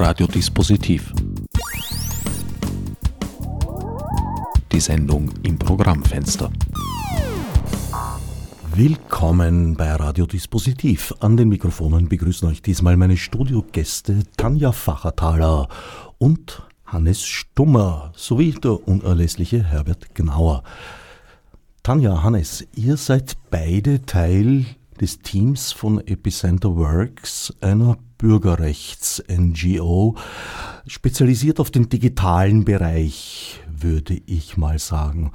Radiodispositiv. Die Sendung im Programmfenster. Willkommen bei Radiodispositiv. An den Mikrofonen begrüßen euch diesmal meine Studiogäste Tanja Fachertaler und Hannes Stummer sowie der unerlässliche Herbert Gnauer. Tanja, Hannes, ihr seid beide Teil des Teams von Epicenter Works, einer Bürgerrechts-NGO, spezialisiert auf den digitalen Bereich, würde ich mal sagen.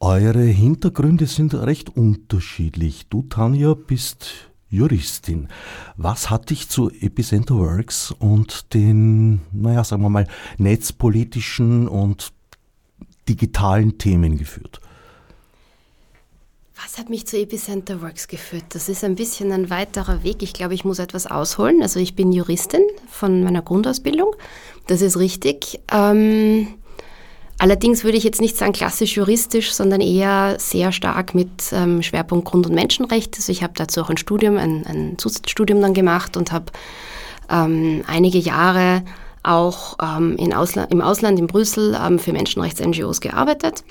Eure Hintergründe sind recht unterschiedlich. Du, Tanja, bist Juristin. Was hat dich zu Epicenter Works und den, naja, sagen wir mal, netzpolitischen und digitalen Themen geführt? Was hat mich zu Epicenter Works geführt? Das ist ein bisschen ein weiterer Weg. Ich glaube, ich muss etwas ausholen. Also ich bin Juristin von meiner Grundausbildung. Das ist richtig. Ähm, allerdings würde ich jetzt nicht sagen klassisch juristisch, sondern eher sehr stark mit ähm, Schwerpunkt Grund- und Menschenrecht. Also ich habe dazu auch ein Studium, ein, ein Zusatzstudium dann gemacht und habe ähm, einige Jahre auch ähm, Ausla im Ausland, in Brüssel, ähm, für Menschenrechts-NGOs gearbeitet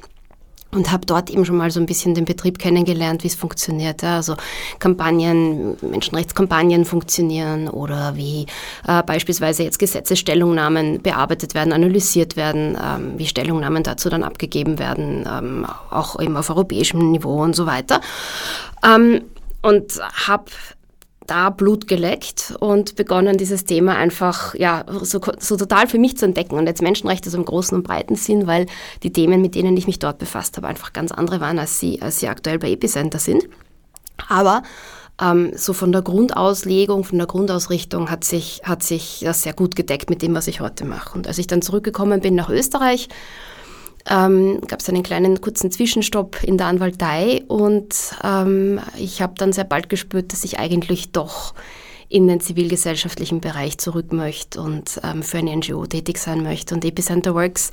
und habe dort eben schon mal so ein bisschen den Betrieb kennengelernt, wie es funktioniert. Also Kampagnen, Menschenrechtskampagnen funktionieren oder wie äh, beispielsweise jetzt Gesetzesstellungnahmen bearbeitet werden, analysiert werden, ähm, wie Stellungnahmen dazu dann abgegeben werden, ähm, auch eben auf europäischem Niveau und so weiter. Ähm, und habe da Blut geleckt und begonnen, dieses Thema einfach ja, so, so total für mich zu entdecken. Und jetzt Menschenrechte so im großen und breiten Sinn, weil die Themen, mit denen ich mich dort befasst habe, einfach ganz andere waren, als sie, als sie aktuell bei Epicenter sind. Aber ähm, so von der Grundauslegung, von der Grundausrichtung hat sich, hat sich das sehr gut gedeckt mit dem, was ich heute mache. Und als ich dann zurückgekommen bin nach Österreich, ähm, gab es einen kleinen kurzen Zwischenstopp in der Anwaltei und ähm, ich habe dann sehr bald gespürt, dass ich eigentlich doch in den zivilgesellschaftlichen Bereich zurück möchte und ähm, für eine NGO tätig sein möchte. Und Epicenter Works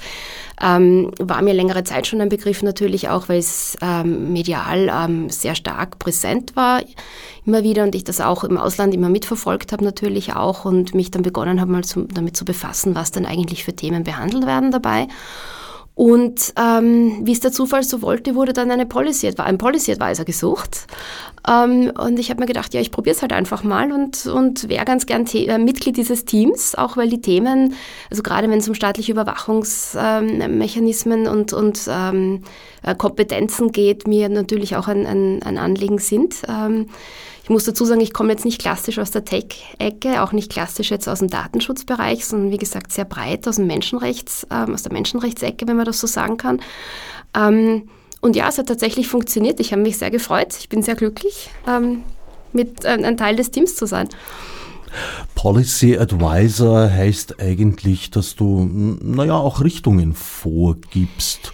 ähm, war mir längere Zeit schon ein Begriff natürlich auch, weil es ähm, medial ähm, sehr stark präsent war immer wieder und ich das auch im Ausland immer mitverfolgt habe natürlich auch und mich dann begonnen habe mal zu, damit zu befassen, was dann eigentlich für Themen behandelt werden dabei. Und ähm, wie es der Zufall so wollte, wurde dann eine Policy, ein Policy Advisor gesucht. Ähm, und ich habe mir gedacht, ja, ich probiere es halt einfach mal und, und wäre ganz gern äh, Mitglied dieses Teams, auch weil die Themen, also gerade wenn es um staatliche Überwachungsmechanismen ähm, und, und ähm, äh, Kompetenzen geht, mir natürlich auch ein, ein, ein Anliegen sind. Ich muss dazu sagen, ich komme jetzt nicht klassisch aus der Tech-Ecke, auch nicht klassisch jetzt aus dem Datenschutzbereich, sondern wie gesagt sehr breit aus dem Menschenrechts, ähm, aus der Menschenrechtsecke, wenn man das so sagen kann. Ähm, und ja, es hat tatsächlich funktioniert. Ich habe mich sehr gefreut. Ich bin sehr glücklich, ähm, mit äh, ein Teil des Teams zu sein. Policy Advisor heißt eigentlich, dass du, naja, auch Richtungen vorgibst.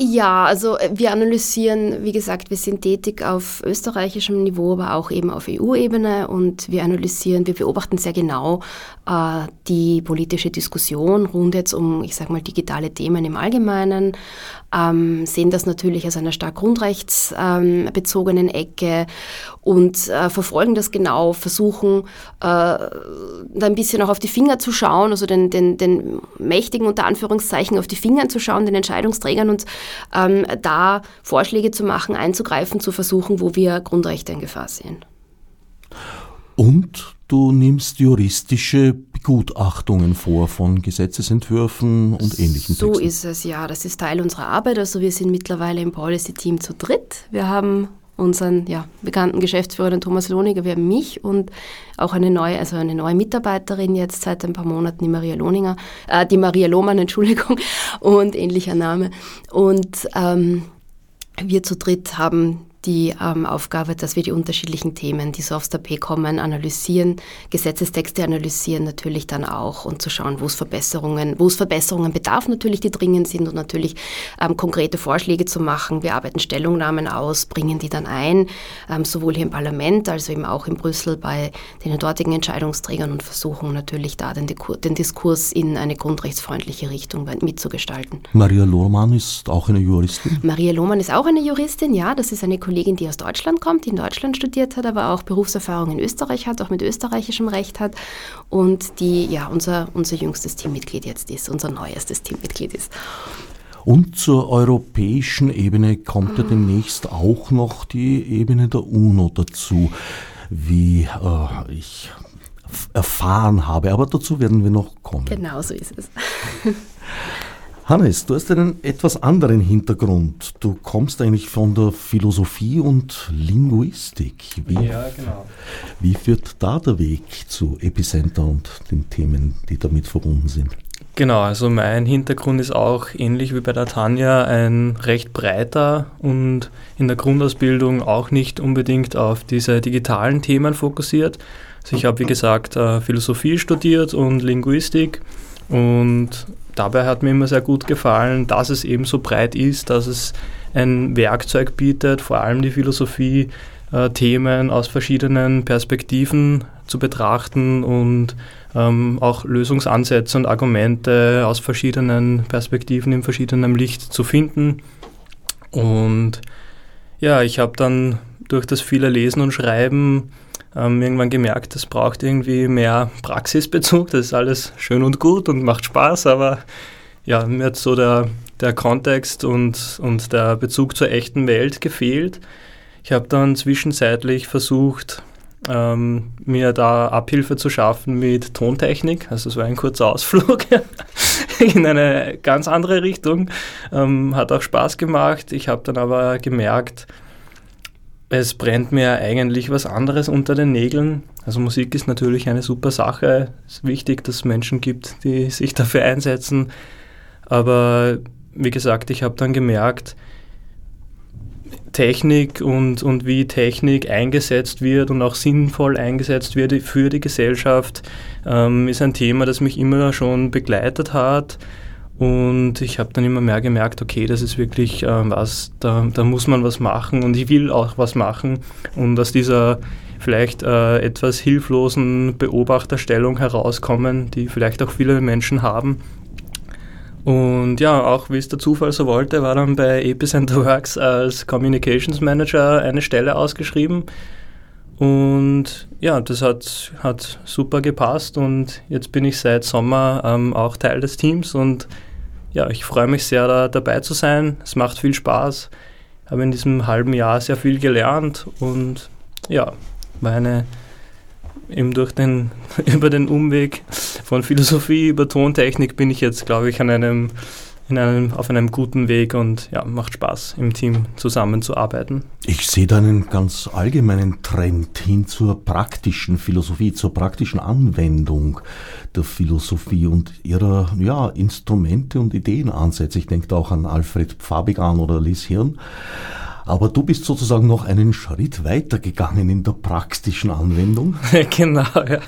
Ja, also äh, wir analysieren, wie gesagt, wir sind tätig auf österreichischem Niveau, aber auch eben auf EU-Ebene und wir analysieren, wir beobachten sehr genau äh, die politische Diskussion rund jetzt um, ich sage mal, digitale Themen im Allgemeinen, ähm, sehen das natürlich aus einer stark grundrechtsbezogenen ähm, Ecke und äh, verfolgen das genau, versuchen äh, da ein bisschen auch auf die Finger zu schauen, also den, den, den Mächtigen unter Anführungszeichen auf die Finger zu schauen, den Entscheidungsträgern und ähm, da Vorschläge zu machen, einzugreifen, zu versuchen, wo wir Grundrechte in Gefahr sehen. Und du nimmst juristische Begutachtungen vor von Gesetzesentwürfen und ähnlichen So Texten. ist es, ja. Das ist Teil unserer Arbeit. Also wir sind mittlerweile im Policy-Team zu dritt. Wir haben unseren ja, bekannten Geschäftsführer, den Thomas Lohniger, wir haben mich und auch eine neue, also eine neue Mitarbeiterin jetzt seit ein paar Monaten, die Maria Lohninger, äh, die Maria Lohmann, Entschuldigung, und ähnlicher Name. Und ähm, wir zu dritt haben die ähm, Aufgabe, dass wir die unterschiedlichen Themen, die so aufs Tapet kommen, analysieren, Gesetzestexte analysieren natürlich dann auch und zu schauen, wo es Verbesserungen, wo es Verbesserungen bedarf, natürlich die dringend sind und natürlich ähm, konkrete Vorschläge zu machen. Wir arbeiten Stellungnahmen aus, bringen die dann ein, ähm, sowohl hier im Parlament als eben auch in Brüssel bei den dortigen Entscheidungsträgern und versuchen natürlich da den, den Diskurs in eine grundrechtsfreundliche Richtung mitzugestalten. Maria Lohmann ist auch eine Juristin? Maria Lohmann ist auch eine Juristin, ja, das ist eine Kollegin, die aus Deutschland kommt, die in Deutschland studiert hat, aber auch Berufserfahrung in Österreich hat, auch mit österreichischem Recht hat und die ja unser, unser jüngstes Teammitglied jetzt ist, unser neuestes Teammitglied ist. Und zur europäischen Ebene kommt ja demnächst auch noch die Ebene der UNO dazu, wie äh, ich erfahren habe. Aber dazu werden wir noch kommen. Genau so ist es. Hannes, du hast einen etwas anderen Hintergrund. Du kommst eigentlich von der Philosophie und Linguistik. Wie, ja, genau. Wie führt da der Weg zu Epicenter und den Themen, die damit verbunden sind? Genau, also mein Hintergrund ist auch ähnlich wie bei der Tanja ein recht breiter und in der Grundausbildung auch nicht unbedingt auf diese digitalen Themen fokussiert. Also ich habe, wie gesagt, äh, Philosophie studiert und Linguistik und dabei hat mir immer sehr gut gefallen, dass es eben so breit ist, dass es ein Werkzeug bietet, vor allem die Philosophie, äh, Themen aus verschiedenen Perspektiven zu betrachten und ähm, auch Lösungsansätze und Argumente aus verschiedenen Perspektiven in verschiedenem Licht zu finden. Und ja, ich habe dann durch das viele Lesen und Schreiben ähm, irgendwann gemerkt, es braucht irgendwie mehr Praxisbezug. Das ist alles schön und gut und macht Spaß, aber ja, mir hat so der, der Kontext und, und der Bezug zur echten Welt gefehlt. Ich habe dann zwischenzeitlich versucht, ähm, mir da Abhilfe zu schaffen mit Tontechnik. Also es war ein kurzer Ausflug in eine ganz andere Richtung. Ähm, hat auch Spaß gemacht. Ich habe dann aber gemerkt, es brennt mir eigentlich was anderes unter den Nägeln. Also Musik ist natürlich eine super Sache. Es ist wichtig, dass es Menschen gibt, die sich dafür einsetzen. Aber wie gesagt, ich habe dann gemerkt, Technik und, und wie Technik eingesetzt wird und auch sinnvoll eingesetzt wird für die Gesellschaft, ähm, ist ein Thema, das mich immer schon begleitet hat. Und ich habe dann immer mehr gemerkt, okay, das ist wirklich äh, was, da, da muss man was machen und ich will auch was machen. Und aus dieser vielleicht äh, etwas hilflosen Beobachterstellung herauskommen, die vielleicht auch viele Menschen haben. Und ja, auch wie es der Zufall so wollte, war dann bei Epicenter Works als Communications Manager eine Stelle ausgeschrieben. Und ja, das hat, hat super gepasst und jetzt bin ich seit Sommer ähm, auch Teil des Teams und ja, ich freue mich sehr, da dabei zu sein. Es macht viel Spaß. Ich Habe in diesem halben Jahr sehr viel gelernt und ja, war eine eben durch den, über den Umweg von Philosophie über Tontechnik bin ich jetzt, glaube ich, an einem in einem, auf einem guten Weg und ja, macht Spaß, im Team zusammenzuarbeiten. Ich sehe da einen ganz allgemeinen Trend hin zur praktischen Philosophie, zur praktischen Anwendung der Philosophie und ihrer ja, Instrumente und Ideenansätze. Ich denke da auch an Alfred Pfabigan oder Liz Hirn. Aber du bist sozusagen noch einen Schritt weiter gegangen in der praktischen Anwendung. genau, ja.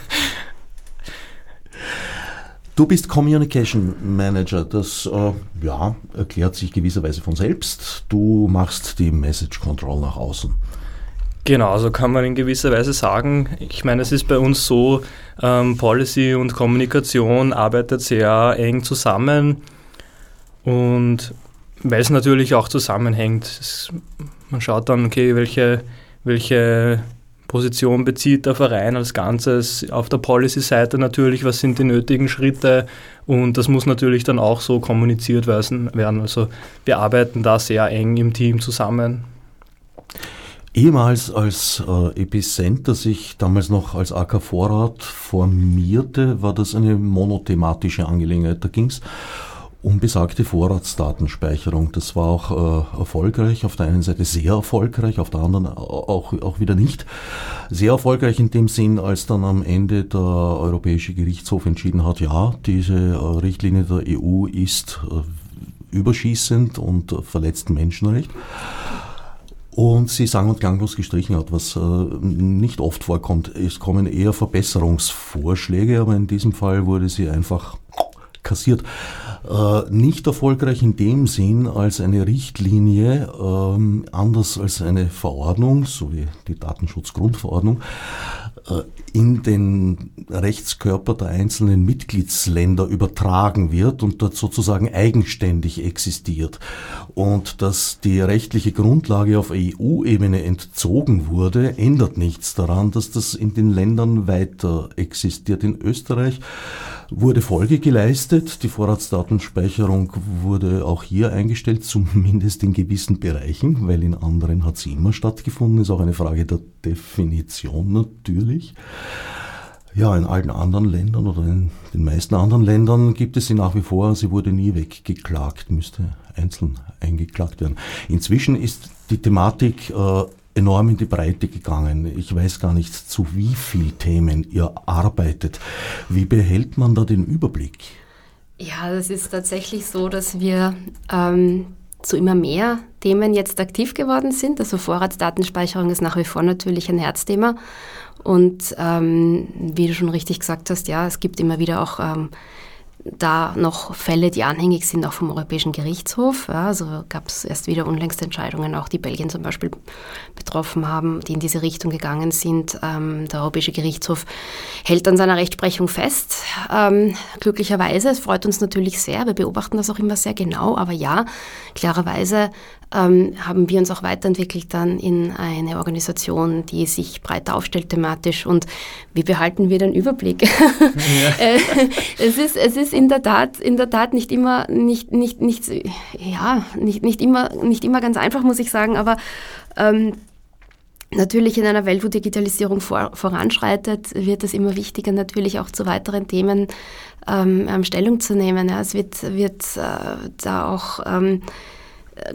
Du bist Communication Manager. Das äh, ja, erklärt sich gewisserweise von selbst. Du machst die Message Control nach außen. Genau, so kann man in gewisser Weise sagen. Ich meine, es ist bei uns so, ähm, Policy und Kommunikation arbeitet sehr eng zusammen und weil es natürlich auch zusammenhängt. Es, man schaut dann, okay, welche, welche Position bezieht der Verein als Ganzes, auf der Policy-Seite natürlich, was sind die nötigen Schritte und das muss natürlich dann auch so kommuniziert werden. Also wir arbeiten da sehr eng im Team zusammen. Ehemals als äh, Epicenter sich damals noch als AK Vorrat formierte, war das eine monothematische Angelegenheit. Da ging es um besagte Vorratsdatenspeicherung. Das war auch äh, erfolgreich, auf der einen Seite sehr erfolgreich, auf der anderen auch, auch wieder nicht. Sehr erfolgreich in dem Sinn, als dann am Ende der Europäische Gerichtshof entschieden hat, ja, diese äh, Richtlinie der EU ist äh, überschießend und äh, verletzt Menschenrecht. Und sie sang- und klanglos gestrichen hat, was äh, nicht oft vorkommt. Es kommen eher Verbesserungsvorschläge, aber in diesem Fall wurde sie einfach kassiert. Äh, nicht erfolgreich in dem Sinn als eine Richtlinie, ähm, anders als eine Verordnung, so wie die Datenschutzgrundverordnung, äh, in den Rechtskörper der einzelnen Mitgliedsländer übertragen wird und dort sozusagen eigenständig existiert. Und dass die rechtliche Grundlage auf EU-Ebene entzogen wurde, ändert nichts daran, dass das in den Ländern weiter existiert. In Österreich wurde Folge geleistet. Die Vorratsdatenspeicherung wurde auch hier eingestellt, zumindest in gewissen Bereichen, weil in anderen hat sie immer stattgefunden. Ist auch eine Frage der Definition natürlich. Ja, in allen anderen Ländern oder in den meisten anderen Ländern gibt es sie nach wie vor. Sie wurde nie weggeklagt, müsste einzeln eingeklagt werden. Inzwischen ist die Thematik äh, enorm in die Breite gegangen. Ich weiß gar nicht, zu wie vielen Themen ihr arbeitet. Wie behält man da den Überblick? Ja, das ist tatsächlich so, dass wir ähm, zu immer mehr Themen jetzt aktiv geworden sind. Also Vorratsdatenspeicherung ist nach wie vor natürlich ein Herzthema. Und ähm, wie du schon richtig gesagt hast, ja, es gibt immer wieder auch ähm, da noch Fälle, die anhängig sind, auch vom Europäischen Gerichtshof. Ja, also gab es erst wieder unlängst Entscheidungen, auch die Belgien zum Beispiel betroffen haben, die in diese Richtung gegangen sind. Ähm, der Europäische Gerichtshof hält an seiner Rechtsprechung fest. Ähm, glücklicherweise, es freut uns natürlich sehr. Wir beobachten das auch immer sehr genau. Aber ja, klarerweise ähm, haben wir uns auch weiterentwickelt dann in eine Organisation, die sich breiter aufstellt thematisch und wie behalten wir den Überblick? Ja. Äh, es, ist, es ist in der Tat, in der Tat nicht immer, nicht, nicht, nicht, ja, nicht, nicht, immer, nicht immer ganz einfach, muss ich sagen, aber ähm, Natürlich in einer Welt, wo Digitalisierung vor, voranschreitet, wird es immer wichtiger, natürlich auch zu weiteren Themen ähm, ähm Stellung zu nehmen. Ja, es wird, wird äh, da auch ähm,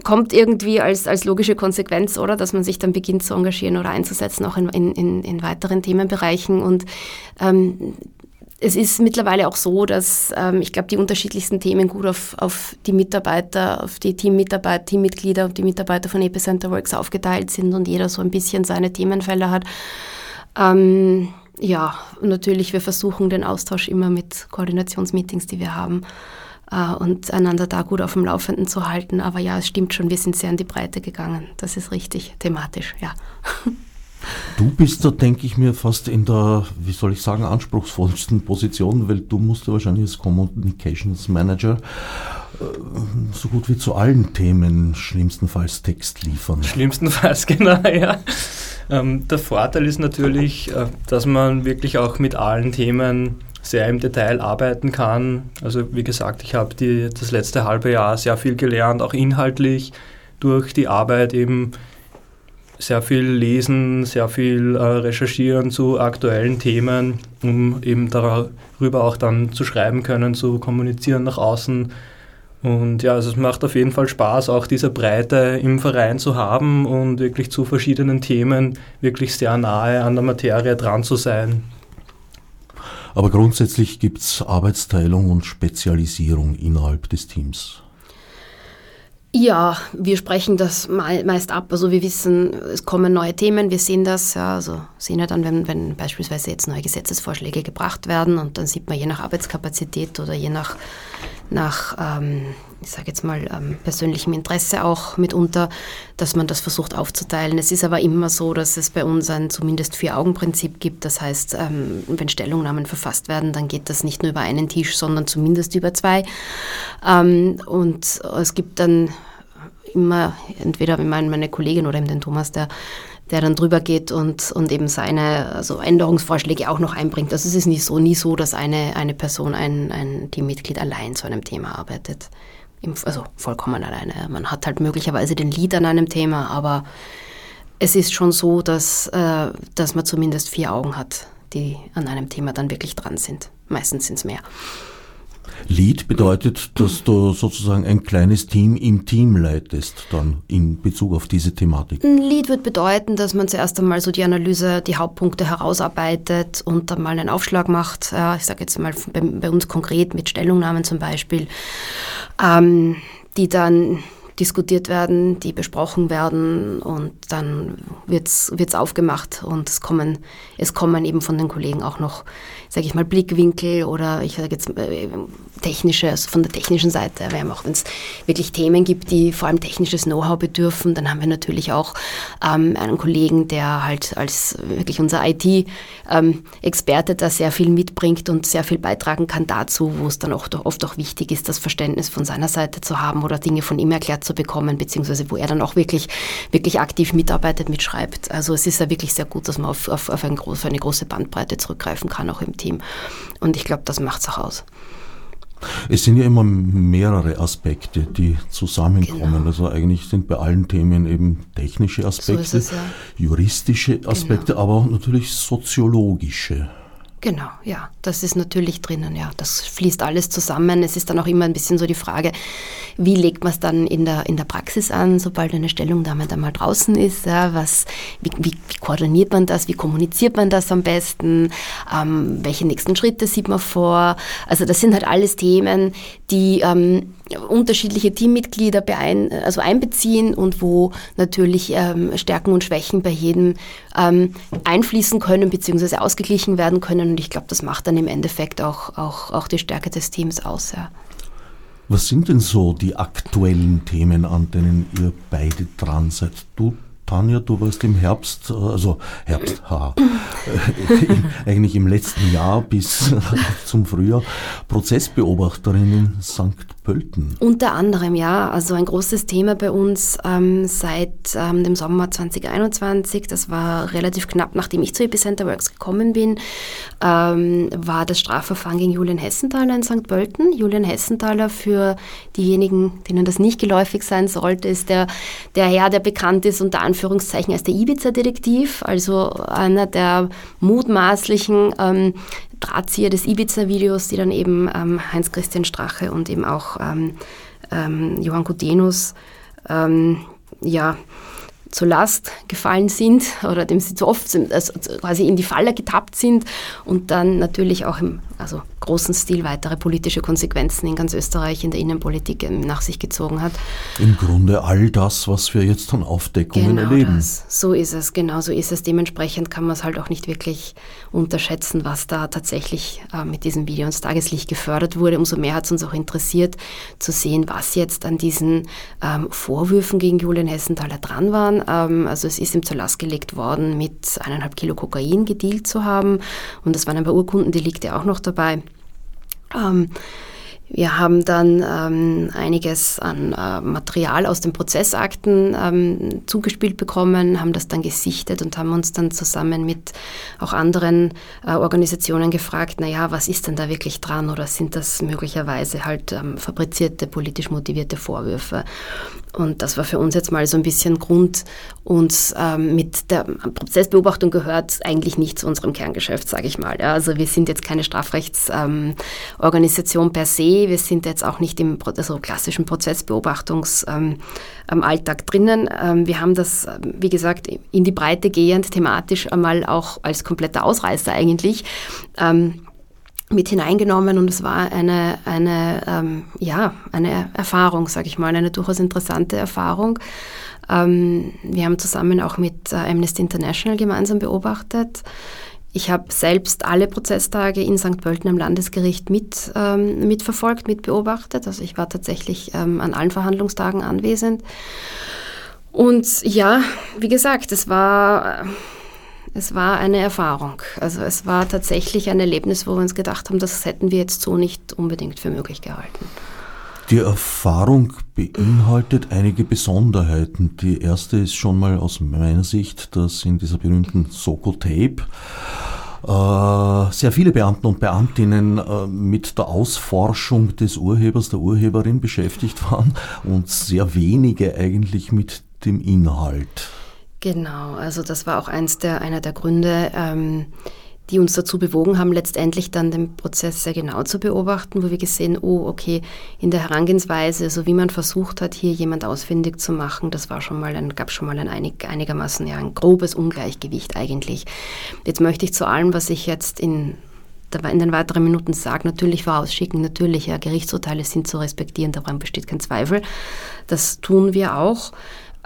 kommt irgendwie als, als logische Konsequenz, oder? Dass man sich dann beginnt zu engagieren oder einzusetzen, auch in, in, in weiteren Themenbereichen. Und ähm, es ist mittlerweile auch so, dass ähm, ich glaube, die unterschiedlichsten Themen gut auf, auf die Mitarbeiter, auf die Teammitarbeiter, Teammitglieder, die Mitarbeiter von Epicenter Works aufgeteilt sind und jeder so ein bisschen seine Themenfelder hat. Ähm, ja, natürlich, wir versuchen den Austausch immer mit Koordinationsmeetings, die wir haben, äh, und einander da gut auf dem Laufenden zu halten. Aber ja, es stimmt schon, wir sind sehr in die Breite gegangen. Das ist richtig, thematisch, ja. Du bist da, denke ich mir, fast in der, wie soll ich sagen, anspruchsvollsten Position, weil du musst ja wahrscheinlich als Communications Manager äh, so gut wie zu allen Themen schlimmstenfalls Text liefern. Schlimmstenfalls, genau, ja. Ähm, der Vorteil ist natürlich, äh, dass man wirklich auch mit allen Themen sehr im Detail arbeiten kann. Also wie gesagt, ich habe das letzte halbe Jahr sehr viel gelernt, auch inhaltlich durch die Arbeit eben sehr viel lesen, sehr viel äh, recherchieren zu aktuellen Themen, um eben darüber auch dann zu schreiben können, zu kommunizieren nach außen. Und ja, also es macht auf jeden Fall Spaß, auch diese Breite im Verein zu haben und wirklich zu verschiedenen Themen wirklich sehr nahe an der Materie dran zu sein. Aber grundsätzlich gibt es Arbeitsteilung und Spezialisierung innerhalb des Teams. Ja, wir sprechen das meist ab. Also wir wissen, es kommen neue Themen, wir sehen das. Ja, also sehen ja dann, wenn, wenn beispielsweise jetzt neue Gesetzesvorschläge gebracht werden und dann sieht man je nach Arbeitskapazität oder je nach, nach ähm, ich sage jetzt mal, ähm, persönlichem Interesse auch mitunter, dass man das versucht aufzuteilen. Es ist aber immer so, dass es bei uns ein zumindest Vier-Augen-Prinzip gibt. Das heißt, ähm, wenn Stellungnahmen verfasst werden, dann geht das nicht nur über einen Tisch, sondern zumindest über zwei. Ähm, und es gibt dann immer, entweder meine Kollegin oder eben den Thomas, der der dann drüber geht und, und eben seine also Änderungsvorschläge auch noch einbringt. Also es ist nicht so, nie so, dass eine, eine Person, ein, ein Teammitglied allein zu einem Thema arbeitet also vollkommen alleine. Man hat halt möglicherweise den Lied an einem Thema, aber es ist schon so, dass, äh, dass man zumindest vier Augen hat, die an einem Thema dann wirklich dran sind. Meistens sind es mehr. Lead bedeutet, dass du sozusagen ein kleines Team im Team leitest, dann in Bezug auf diese Thematik. Ein Lead wird bedeuten, dass man zuerst einmal so die Analyse, die Hauptpunkte herausarbeitet und dann mal einen Aufschlag macht. Ich sage jetzt mal bei, bei, uns konkret mit Stellungnahmen zum Beispiel, ähm, die dann diskutiert werden, die besprochen werden und dann wird es aufgemacht und es kommen, es kommen eben von den Kollegen auch noch, sage ich mal, Blickwinkel oder ich sage jetzt äh, technische, also von der technischen Seite. Wir haben auch, wenn es wirklich Themen gibt, die vor allem technisches Know-how bedürfen, dann haben wir natürlich auch ähm, einen Kollegen, der halt als wirklich unser IT-Experte ähm, da sehr viel mitbringt und sehr viel beitragen kann dazu, wo es dann auch oft auch wichtig ist, das Verständnis von seiner Seite zu haben oder Dinge von ihm erklärt zu bekommen, beziehungsweise wo er dann auch wirklich, wirklich aktiv mitarbeitet, mitschreibt. Also es ist ja wirklich sehr gut, dass man auf, auf, auf, ein, auf eine große Bandbreite zurückgreifen kann, auch im Team. Und ich glaube, das macht es auch aus. Es sind ja immer mehrere Aspekte, die zusammenkommen. Genau. Also eigentlich sind bei allen Themen eben technische Aspekte, so es, ja. juristische Aspekte, genau. aber auch natürlich soziologische. Genau, ja, das ist natürlich drinnen, ja. Das fließt alles zusammen. Es ist dann auch immer ein bisschen so die Frage, wie legt man es dann in der, in der Praxis an, sobald eine Stellungnahme dann mal draußen ist? Ja, was, wie, wie, wie koordiniert man das? Wie kommuniziert man das am besten? Ähm, welche nächsten Schritte sieht man vor? Also das sind halt alles Themen, die ähm, unterschiedliche Teammitglieder beein, also einbeziehen und wo natürlich ähm, Stärken und Schwächen bei jedem ähm, einfließen können bzw. ausgeglichen werden können. Und ich glaube, das macht dann im Endeffekt auch, auch, auch die Stärke des Teams aus. Ja. Was sind denn so die aktuellen Themen, an denen ihr beide dran seid? Du Tanja, du warst im Herbst, also Herbst, ha, eigentlich im letzten Jahr bis zum Frühjahr Prozessbeobachterin in St. Pölten. Unter anderem, ja. Also ein großes Thema bei uns ähm, seit ähm, dem Sommer 2021, das war relativ knapp, nachdem ich zu Epicenter Works gekommen bin, ähm, war das Strafverfahren gegen Julian Hessenthaler in St. Pölten. Julian Hessenthaler, für diejenigen, denen das nicht geläufig sein sollte, ist der, der Herr, der bekannt ist unter Anführungszeichen als der Ibiza-Detektiv, also einer der mutmaßlichen ähm, Drahtzieher des Ibiza-Videos, die dann eben ähm, Heinz-Christian Strache und eben auch ähm, ähm Johann Kudenus ähm, ja, zur Last gefallen sind oder dem sie zu oft sind, also quasi in die Falle getappt sind und dann natürlich auch im also großen Stil weitere politische Konsequenzen in ganz Österreich in der Innenpolitik ähm, nach sich gezogen hat. Im Grunde all das, was wir jetzt an Aufdeckungen genau erleben. Das. So ist es, genau so ist es. Dementsprechend kann man es halt auch nicht wirklich unterschätzen, was da tatsächlich äh, mit diesem Video ins Tageslicht gefördert wurde. Umso mehr hat es uns auch interessiert zu sehen, was jetzt an diesen ähm, Vorwürfen gegen Julian Hessenthaler dran waren. Ähm, also es ist ihm zur Last gelegt worden, mit eineinhalb Kilo Kokain gedealt zu haben und es waren ein paar Urkundendelikte auch noch dabei. Ähm, wir haben dann ähm, einiges an äh, Material aus den Prozessakten ähm, zugespielt bekommen, haben das dann gesichtet und haben uns dann zusammen mit auch anderen äh, Organisationen gefragt, naja, was ist denn da wirklich dran oder sind das möglicherweise halt ähm, fabrizierte, politisch motivierte Vorwürfe? Und das war für uns jetzt mal so ein bisschen Grund, uns ähm, mit der Prozessbeobachtung gehört eigentlich nicht zu unserem Kerngeschäft, sage ich mal. Ja, also wir sind jetzt keine Strafrechtsorganisation ähm, per se, wir sind jetzt auch nicht im also klassischen Prozessbeobachtungsalltag ähm, drinnen. Ähm, wir haben das, wie gesagt, in die Breite gehend thematisch einmal auch als kompletter Ausreißer eigentlich ähm, mit hineingenommen und es war eine, eine, ähm, ja, eine Erfahrung, sage ich mal, eine durchaus interessante Erfahrung. Ähm, wir haben zusammen auch mit äh, Amnesty International gemeinsam beobachtet. Ich habe selbst alle Prozesstage in St. Pölten am Landesgericht mit, ähm, mitverfolgt, mitbeobachtet. Also ich war tatsächlich ähm, an allen Verhandlungstagen anwesend. Und ja, wie gesagt, es war... Es war eine Erfahrung. Also es war tatsächlich ein Erlebnis, wo wir uns gedacht haben, das hätten wir jetzt so nicht unbedingt für möglich gehalten. Die Erfahrung beinhaltet einige Besonderheiten. Die erste ist schon mal aus meiner Sicht, dass in dieser berühmten Soko-Tape äh, sehr viele Beamten und Beamtinnen äh, mit der Ausforschung des Urhebers, der Urheberin beschäftigt waren und sehr wenige eigentlich mit dem Inhalt. Genau, also das war auch eins der, einer der Gründe, ähm, die uns dazu bewogen haben, letztendlich dann den Prozess sehr genau zu beobachten, wo wir gesehen, oh, okay, in der Herangehensweise, so wie man versucht hat, hier jemand ausfindig zu machen, das war schon mal ein, gab schon mal ein einig, einigermaßen ja, ein grobes Ungleichgewicht eigentlich. Jetzt möchte ich zu allem, was ich jetzt in in den weiteren Minuten sagt, natürlich vorausschicken, natürlich, ja, Gerichtsurteile sind zu respektieren, daran besteht kein Zweifel. Das tun wir auch.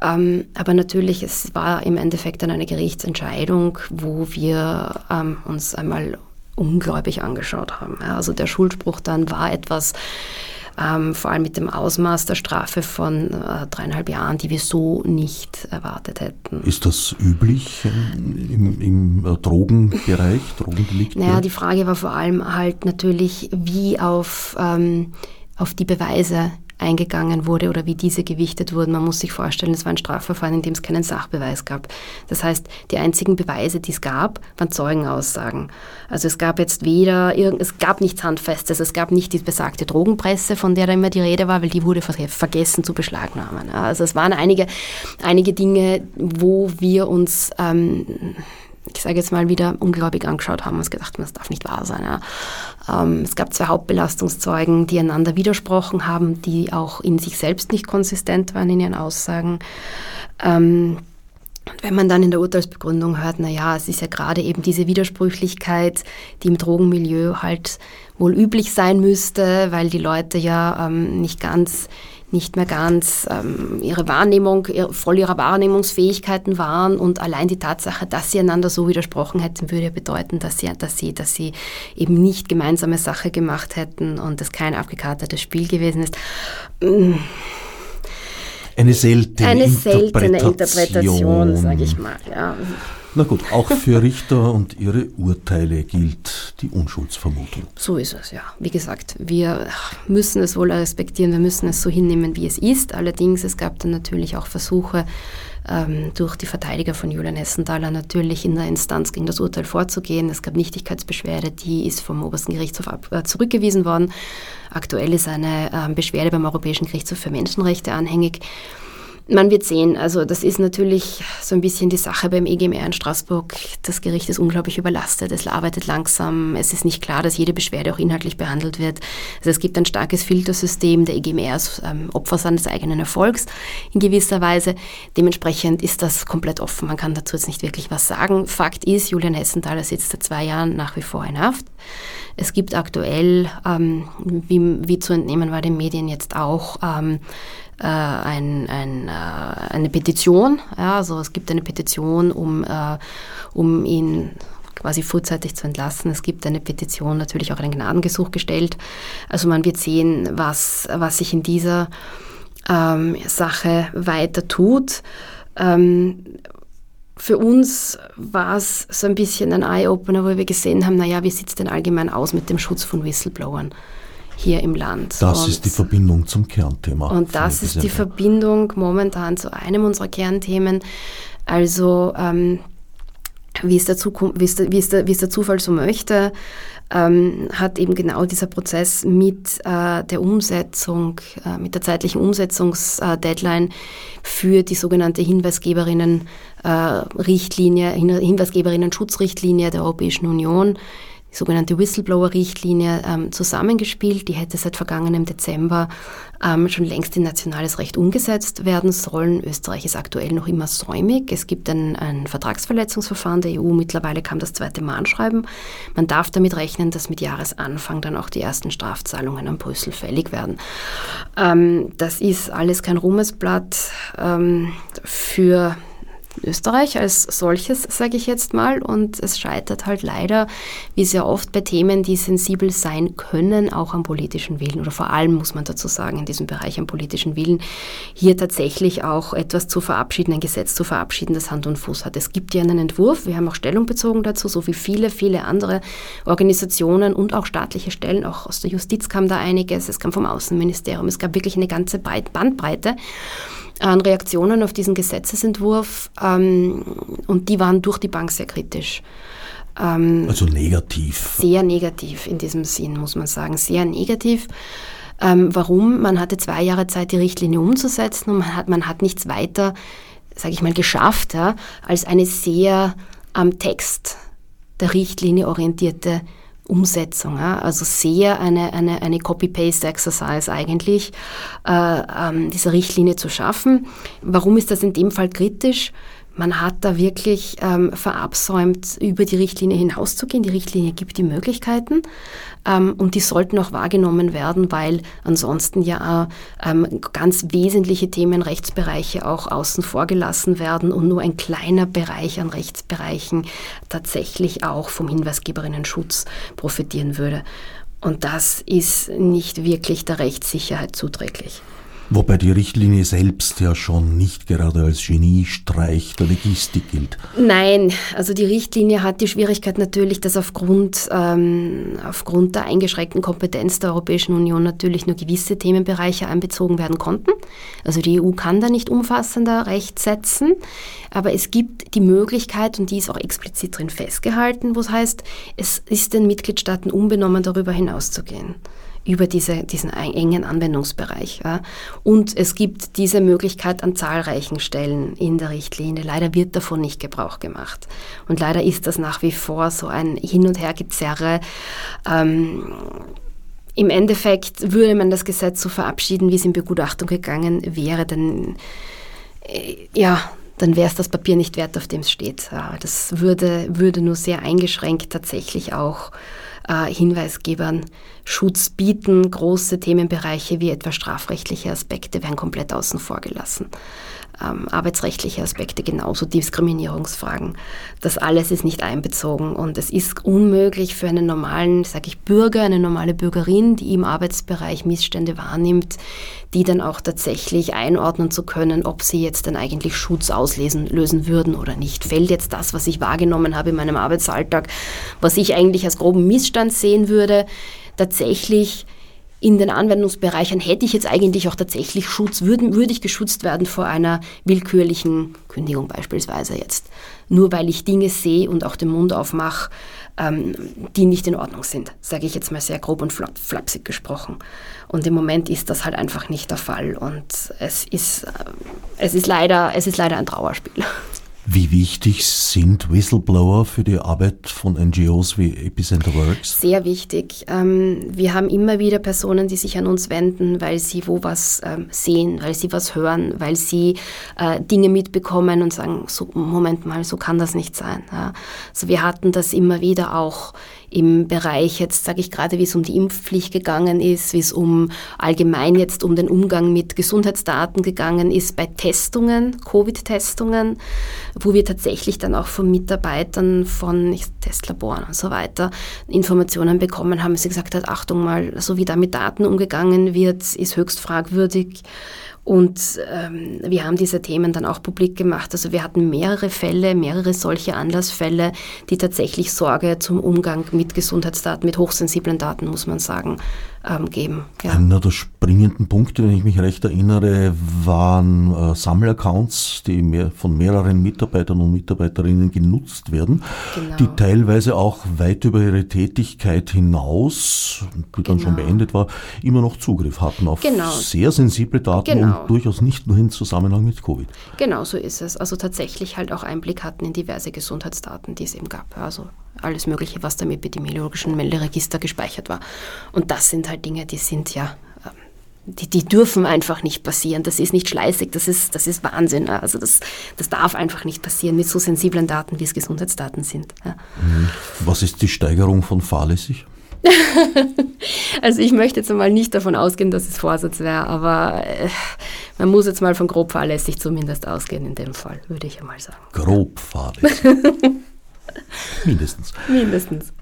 Ähm, aber natürlich, es war im Endeffekt dann eine Gerichtsentscheidung, wo wir ähm, uns einmal ungläubig angeschaut haben. Ja, also der Schuldspruch dann war etwas, ähm, vor allem mit dem Ausmaß der Strafe von äh, dreieinhalb Jahren, die wir so nicht erwartet hätten. Ist das üblich im, im äh, Drogenbereich, Drogendelikt? Naja, die Frage war vor allem halt natürlich, wie auf, ähm, auf die Beweise eingegangen wurde oder wie diese gewichtet wurden. Man muss sich vorstellen, es war ein Strafverfahren, in dem es keinen Sachbeweis gab. Das heißt, die einzigen Beweise, die es gab, waren Zeugenaussagen. Also es gab jetzt weder, es gab nichts Handfestes, es gab nicht die besagte Drogenpresse, von der da immer die Rede war, weil die wurde vergessen zu beschlagnahmen. Also es waren einige, einige Dinge, wo wir uns ähm, ich sage jetzt mal wieder, ungläubig angeschaut haben und uns gedacht, das darf nicht wahr sein. Ja. Ähm, es gab zwei Hauptbelastungszeugen, die einander widersprochen haben, die auch in sich selbst nicht konsistent waren in ihren Aussagen. Ähm, und wenn man dann in der Urteilsbegründung hört, naja, es ist ja gerade eben diese Widersprüchlichkeit, die im Drogenmilieu halt wohl üblich sein müsste, weil die Leute ja ähm, nicht ganz nicht mehr ganz ähm, ihre Wahrnehmung, voll ihrer Wahrnehmungsfähigkeiten waren und allein die Tatsache, dass sie einander so widersprochen hätten, würde bedeuten, dass sie, dass sie, dass sie eben nicht gemeinsame Sache gemacht hätten und es kein abgekartetes Spiel gewesen ist. Eine seltene Eine Interpretation, seltene Interpretation sage ich mal. Ja. Na gut, auch für Richter und ihre Urteile gilt die Unschuldsvermutung. So ist es, ja. Wie gesagt, wir müssen es wohl respektieren, wir müssen es so hinnehmen, wie es ist. Allerdings, es gab dann natürlich auch Versuche, ähm, durch die Verteidiger von Julian Hessenthaler natürlich in der Instanz gegen das Urteil vorzugehen. Es gab Nichtigkeitsbeschwerde, die ist vom obersten Gerichtshof äh, zurückgewiesen worden. Aktuell ist eine äh, Beschwerde beim Europäischen Gerichtshof für Menschenrechte anhängig. Man wird sehen. Also das ist natürlich so ein bisschen die Sache beim EGMR in Straßburg. Das Gericht ist unglaublich überlastet. Es arbeitet langsam. Es ist nicht klar, dass jede Beschwerde auch inhaltlich behandelt wird. Also es gibt ein starkes Filtersystem. Der EGMR ist ähm, Opfer seines eigenen Erfolgs in gewisser Weise. Dementsprechend ist das komplett offen. Man kann dazu jetzt nicht wirklich was sagen. Fakt ist, Julian Hessenthaler sitzt seit zwei Jahren nach wie vor in Haft. Es gibt aktuell, ähm, wie, wie, zu entnehmen war den Medien jetzt auch, ähm, äh, ein, ein, äh, eine Petition. Ja, also es gibt eine Petition, um, äh, um ihn quasi vorzeitig zu entlassen. Es gibt eine Petition, natürlich auch ein Gnadengesuch gestellt. Also man wird sehen, was, was sich in dieser ähm, Sache weiter tut. Ähm, für uns war es so ein bisschen ein Eye-Opener, wo wir gesehen haben, naja, wie sieht es denn allgemein aus mit dem Schutz von Whistleblowern? hier im Land. Das und, ist die Verbindung zum Kernthema. Und das ist die Verbindung momentan zu einem unserer Kernthemen. Also ähm, wie, es der Zukunft, wie, es der, wie, es der, wie es der Zufall so möchte, ähm, hat eben genau dieser Prozess mit äh, der Umsetzung, äh, mit der zeitlichen Umsetzungsdeadline äh, für die sogenannte Hinweisgeberinnen-Richtlinie, Hinweisgeberinnen-Schutzrichtlinie der Europäischen Union die sogenannte Whistleblower-Richtlinie ähm, zusammengespielt. Die hätte seit vergangenem Dezember ähm, schon längst in nationales Recht umgesetzt werden sollen. Österreich ist aktuell noch immer säumig. Es gibt ein, ein Vertragsverletzungsverfahren der EU. Mittlerweile kam das zweite Mahnschreiben. Man darf damit rechnen, dass mit Jahresanfang dann auch die ersten Strafzahlungen an Brüssel fällig werden. Ähm, das ist alles kein Ruhmesblatt ähm, für Österreich als solches, sage ich jetzt mal. Und es scheitert halt leider, wie sehr oft bei Themen, die sensibel sein können, auch am politischen Willen. Oder vor allem muss man dazu sagen, in diesem Bereich am politischen Willen, hier tatsächlich auch etwas zu verabschieden, ein Gesetz zu verabschieden, das Hand und Fuß hat. Es gibt ja einen Entwurf, wir haben auch Stellung bezogen dazu, so wie viele, viele andere Organisationen und auch staatliche Stellen. Auch aus der Justiz kam da einiges, es kam vom Außenministerium, es gab wirklich eine ganze Bandbreite an Reaktionen auf diesen Gesetzesentwurf ähm, und die waren durch die Bank sehr kritisch. Ähm, also negativ. Sehr negativ in diesem Sinn, muss man sagen, sehr negativ. Ähm, warum? Man hatte zwei Jahre Zeit, die Richtlinie umzusetzen und man hat, man hat nichts weiter, sage ich mal, geschafft, ja, als eine sehr am Text der Richtlinie orientierte Umsetzung. Ja? Also sehr eine, eine, eine Copy-Paste-Exercise eigentlich, äh, ähm, diese Richtlinie zu schaffen. Warum ist das in dem Fall kritisch? Man hat da wirklich ähm, verabsäumt, über die Richtlinie hinauszugehen. Die Richtlinie gibt die Möglichkeiten ähm, und die sollten auch wahrgenommen werden, weil ansonsten ja ähm, ganz wesentliche Themen, Rechtsbereiche auch außen vor gelassen werden und nur ein kleiner Bereich an Rechtsbereichen tatsächlich auch vom Hinweisgeberinnenschutz profitieren würde. Und das ist nicht wirklich der Rechtssicherheit zuträglich. Wobei die Richtlinie selbst ja schon nicht gerade als Geniestreich der Logistik gilt. Nein, also die Richtlinie hat die Schwierigkeit natürlich, dass aufgrund, ähm, aufgrund der eingeschränkten Kompetenz der Europäischen Union natürlich nur gewisse Themenbereiche einbezogen werden konnten. Also die EU kann da nicht umfassender Recht setzen, aber es gibt die Möglichkeit, und die ist auch explizit drin festgehalten, wo es heißt, es ist den Mitgliedstaaten unbenommen darüber hinauszugehen über diese, diesen engen Anwendungsbereich. Ja. Und es gibt diese Möglichkeit an zahlreichen Stellen in der Richtlinie. Leider wird davon nicht Gebrauch gemacht. Und leider ist das nach wie vor so ein Hin- und Hergezerre. Ähm, Im Endeffekt würde man das Gesetz so verabschieden, wie es in Begutachtung gegangen wäre, dann, äh, ja, dann wäre es das Papier nicht wert, auf dem es steht. Das würde, würde nur sehr eingeschränkt tatsächlich auch äh, Hinweisgebern Schutz bieten. Große Themenbereiche wie etwa strafrechtliche Aspekte werden komplett außen vor gelassen ähm, arbeitsrechtliche Aspekte genauso, Diskriminierungsfragen. Das alles ist nicht einbezogen und es ist unmöglich für einen normalen, sage ich, Bürger, eine normale Bürgerin, die im Arbeitsbereich Missstände wahrnimmt, die dann auch tatsächlich einordnen zu können, ob sie jetzt dann eigentlich Schutz auslesen lösen würden oder nicht. Fällt jetzt das, was ich wahrgenommen habe in meinem Arbeitsalltag, was ich eigentlich als groben Missstand sehen würde, tatsächlich in den Anwendungsbereichen hätte ich jetzt eigentlich auch tatsächlich Schutz, würde, würde ich geschützt werden vor einer willkürlichen Kündigung beispielsweise jetzt. Nur weil ich Dinge sehe und auch den Mund aufmache, ähm, die nicht in Ordnung sind, sage ich jetzt mal sehr grob und flapsig gesprochen. Und im Moment ist das halt einfach nicht der Fall und es ist, äh, es ist, leider, es ist leider ein Trauerspiel. Wie wichtig sind Whistleblower für die Arbeit von NGOs wie Epicenter Works? Sehr wichtig. Ähm, wir haben immer wieder Personen, die sich an uns wenden, weil sie wo was ähm, sehen, weil sie was hören, weil sie äh, Dinge mitbekommen und sagen, so, Moment mal, so kann das nicht sein. Also wir hatten das immer wieder auch im Bereich jetzt, sage ich gerade, wie es um die Impfpflicht gegangen ist, wie es um allgemein jetzt um den Umgang mit Gesundheitsdaten gegangen ist bei Testungen, Covid-Testungen, wo wir tatsächlich dann auch von Mitarbeitern von Testlaboren und so weiter Informationen bekommen haben, sie gesagt hat, Achtung mal, so wie da mit Daten umgegangen wird, ist höchst fragwürdig. Und ähm, wir haben diese Themen dann auch publik gemacht. Also wir hatten mehrere Fälle, mehrere solche Anlassfälle, die tatsächlich Sorge zum Umgang mit Gesundheitsdaten, mit hochsensiblen Daten, muss man sagen, ähm, geben. Ja. Einer der springenden Punkte, wenn ich mich recht erinnere, waren äh, Sammelaccounts, die mehr, von mehreren Mitarbeitern und Mitarbeiterinnen genutzt werden, genau. die teilweise auch weit über ihre Tätigkeit hinaus, die dann schon genau. beendet war, immer noch Zugriff hatten auf genau. sehr sensible Daten genau. und durchaus nicht nur in Zusammenhang mit Covid. Genau so ist es. Also tatsächlich halt auch Einblick hatten in diverse Gesundheitsdaten, die es eben gab. Also alles Mögliche, was da im epidemiologischen Melderegister gespeichert war. Und das sind halt Dinge, die sind ja, ähm, die, die dürfen einfach nicht passieren. Das ist nicht schleißig, das ist, das ist Wahnsinn. Also das, das darf einfach nicht passieren mit so sensiblen Daten, wie es Gesundheitsdaten sind. Ja. Mhm. Was ist die Steigerung von fahrlässig? also ich möchte jetzt mal nicht davon ausgehen, dass es Vorsatz wäre, aber äh, man muss jetzt mal von grob fahrlässig zumindest ausgehen in dem Fall, würde ich einmal sagen. Grob fahrlässig. Mindestens. Mindestens.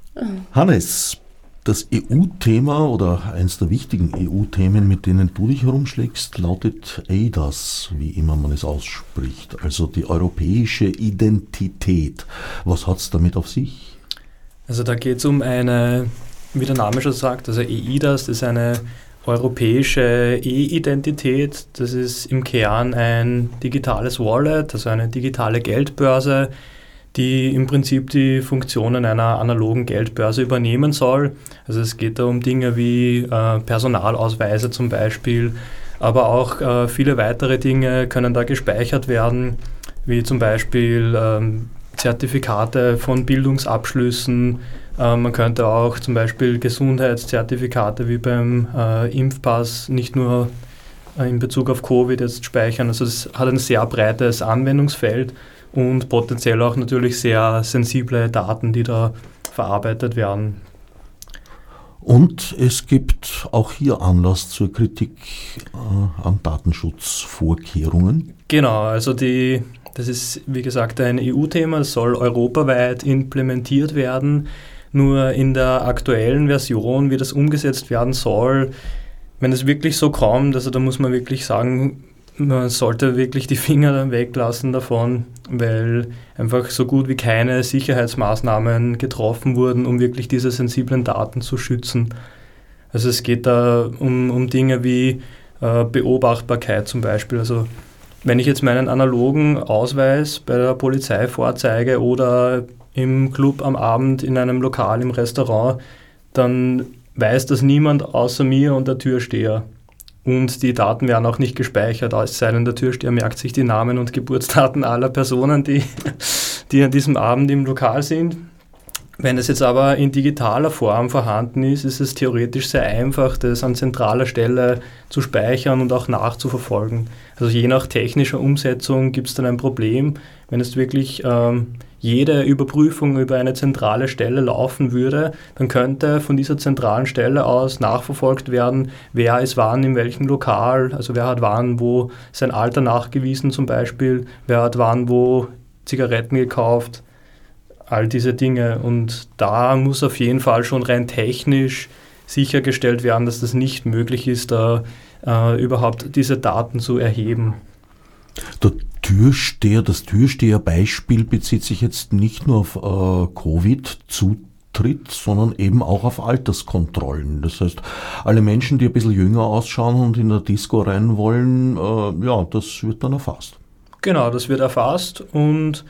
Hannes, das EU-Thema oder eines der wichtigen EU-Themen, mit denen du dich herumschlägst, lautet EIDAS, wie immer man es ausspricht, also die europäische Identität. Was hat es damit auf sich? Also da geht es um eine, wie der Name schon sagt, also EIDAS ist eine europäische E-Identität. Das ist im Kern ein digitales Wallet, also eine digitale Geldbörse, die im Prinzip die Funktionen einer analogen Geldbörse übernehmen soll. Also es geht da um Dinge wie äh, Personalausweise zum Beispiel, aber auch äh, viele weitere Dinge können da gespeichert werden, wie zum Beispiel ähm, Zertifikate von Bildungsabschlüssen. Äh, man könnte auch zum Beispiel Gesundheitszertifikate wie beim Impfpass nicht nur in Bezug auf Covid jetzt speichern. Also es hat ein sehr breites Anwendungsfeld und potenziell auch natürlich sehr sensible Daten, die da verarbeitet werden. Und es gibt auch hier Anlass zur Kritik äh, an Datenschutzvorkehrungen. Genau, also die, das ist wie gesagt ein EU-Thema, soll europaweit implementiert werden. Nur in der aktuellen Version, wie das umgesetzt werden soll, wenn es wirklich so kommt, also da muss man wirklich sagen, man sollte wirklich die Finger weglassen davon, weil einfach so gut wie keine Sicherheitsmaßnahmen getroffen wurden, um wirklich diese sensiblen Daten zu schützen. Also es geht da um, um Dinge wie äh, Beobachtbarkeit zum Beispiel. Also wenn ich jetzt meinen analogen Ausweis bei der Polizei vorzeige oder im Club am Abend in einem Lokal im Restaurant, dann weiß das niemand außer mir und der Türsteher. Und die Daten werden auch nicht gespeichert, es sei denn, der Türsteher merkt sich die Namen und Geburtsdaten aller Personen, die, die an diesem Abend im Lokal sind. Wenn es jetzt aber in digitaler Form vorhanden ist, ist es theoretisch sehr einfach, das an zentraler Stelle zu speichern und auch nachzuverfolgen. Also je nach technischer Umsetzung gibt es dann ein Problem, wenn es wirklich ähm, jede Überprüfung über eine zentrale Stelle laufen würde, dann könnte von dieser zentralen Stelle aus nachverfolgt werden, wer ist wann in welchem Lokal, also wer hat wann wo sein Alter nachgewiesen zum Beispiel, wer hat wann wo Zigaretten gekauft, all diese Dinge. Und da muss auf jeden Fall schon rein technisch sichergestellt werden, dass das nicht möglich ist, da äh, überhaupt diese Daten zu erheben. Der Türsteher, das Türsteherbeispiel bezieht sich jetzt nicht nur auf äh, Covid-Zutritt, sondern eben auch auf Alterskontrollen. Das heißt, alle Menschen, die ein bisschen jünger ausschauen und in der Disco rein wollen, äh, ja, das wird dann erfasst. Genau, das wird erfasst und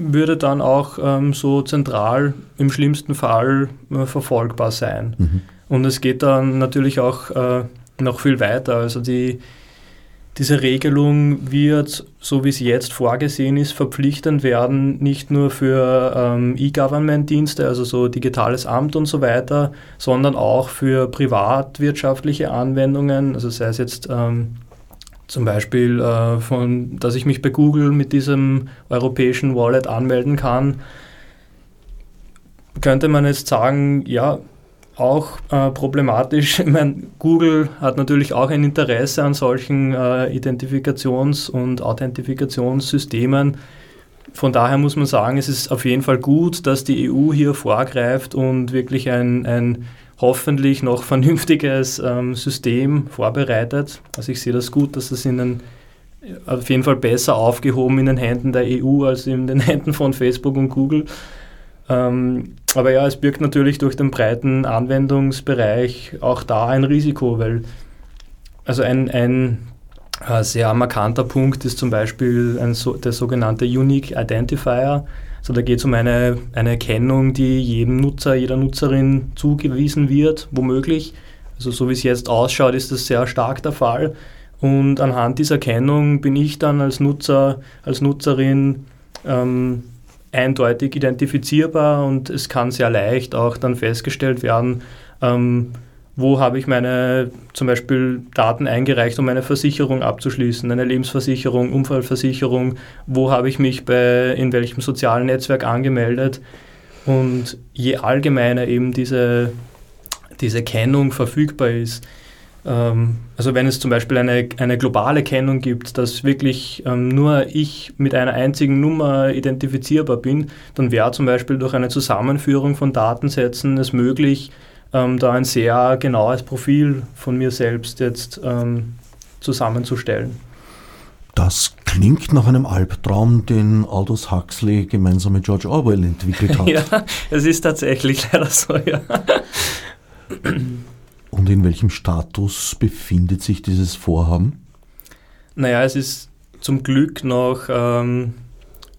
würde dann auch ähm, so zentral im schlimmsten Fall äh, verfolgbar sein. Mhm. Und es geht dann natürlich auch äh, noch viel weiter. Also die, diese Regelung wird, so wie es jetzt vorgesehen ist, verpflichtend werden, nicht nur für ähm, E-Government-Dienste, also so digitales Amt und so weiter, sondern auch für privatwirtschaftliche Anwendungen, also sei es jetzt ähm, zum Beispiel, äh, von, dass ich mich bei Google mit diesem europäischen Wallet anmelden kann, könnte man jetzt sagen, ja, auch äh, problematisch. Ich meine, Google hat natürlich auch ein Interesse an solchen äh, Identifikations- und Authentifikationssystemen. Von daher muss man sagen, es ist auf jeden Fall gut, dass die EU hier vorgreift und wirklich ein, ein hoffentlich noch vernünftiges ähm, System vorbereitet. Also ich sehe das gut, dass es in den, auf jeden Fall besser aufgehoben in den Händen der EU als in den Händen von Facebook und Google. Ähm, aber ja, es birgt natürlich durch den breiten Anwendungsbereich auch da ein Risiko, weil also ein, ein äh, sehr markanter Punkt ist zum Beispiel ein, der sogenannte Unique Identifier. Also da geht es um eine, eine Erkennung, die jedem Nutzer, jeder Nutzerin zugewiesen wird, womöglich. Also so wie es jetzt ausschaut, ist das sehr stark der Fall. Und anhand dieser Erkennung bin ich dann als Nutzer, als Nutzerin ähm, eindeutig identifizierbar und es kann sehr leicht auch dann festgestellt werden, ähm, wo habe ich meine zum Beispiel Daten eingereicht, um eine Versicherung abzuschließen, eine Lebensversicherung, Unfallversicherung, wo habe ich mich bei in welchem sozialen Netzwerk angemeldet. Und je allgemeiner eben diese, diese Kennung verfügbar ist, ähm, also wenn es zum Beispiel eine, eine globale Kennung gibt, dass wirklich ähm, nur ich mit einer einzigen Nummer identifizierbar bin, dann wäre zum Beispiel durch eine Zusammenführung von Datensätzen es möglich, ähm, da ein sehr genaues Profil von mir selbst jetzt ähm, zusammenzustellen. Das klingt nach einem Albtraum, den Aldous Huxley gemeinsam mit George Orwell entwickelt hat. ja, es ist tatsächlich leider so, ja. Und in welchem Status befindet sich dieses Vorhaben? Naja, es ist zum Glück noch, ähm,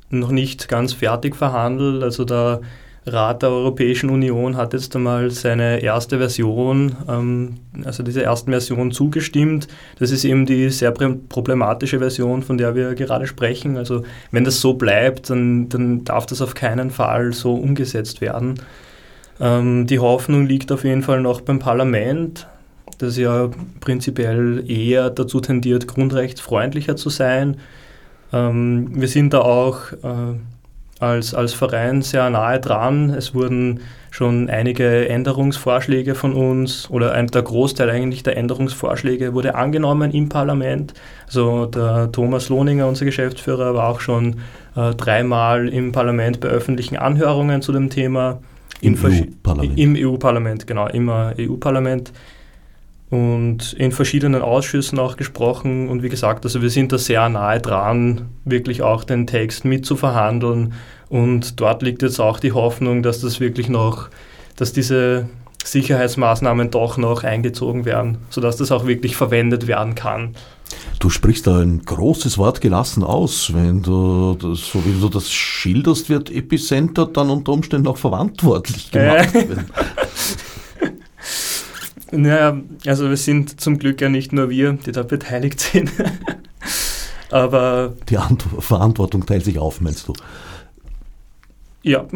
noch nicht ganz fertig verhandelt. Also der Rat der Europäischen Union hat jetzt einmal seine erste Version, ähm, also diese ersten Version zugestimmt. Das ist eben die sehr problematische Version, von der wir gerade sprechen. Also wenn das so bleibt, dann, dann darf das auf keinen Fall so umgesetzt werden. Ähm, die Hoffnung liegt auf jeden Fall noch beim Parlament, das ja prinzipiell eher dazu tendiert, grundrechtsfreundlicher zu sein Ähm, wir sind da auch äh, als, als Verein sehr nahe dran. Es wurden schon einige Änderungsvorschläge von uns oder ein, der Großteil eigentlich der Änderungsvorschläge wurde angenommen im Parlament. Also der Thomas Lohninger, unser Geschäftsführer, war auch schon äh, dreimal im Parlament bei öffentlichen Anhörungen zu dem Thema. Im EU-Parlament. Im EU-Parlament, genau, im EU-Parlament und in verschiedenen Ausschüssen auch gesprochen. Und wie gesagt, also wir sind da sehr nahe dran, wirklich auch den Text mitzuverhandeln. Und dort liegt jetzt auch die Hoffnung, dass das wirklich noch, dass diese Sicherheitsmaßnahmen doch noch eingezogen werden, sodass das auch wirklich verwendet werden kann. Du sprichst da ein großes Wort gelassen aus. Wenn du, so wie du das schilderst, wird Epicenter dann unter Umständen auch verantwortlich gemacht. Äh. Naja, also wir sind zum Glück ja nicht nur wir, die da beteiligt sind. Aber. Die Ant Verantwortung teilt sich auf, meinst du? Ja.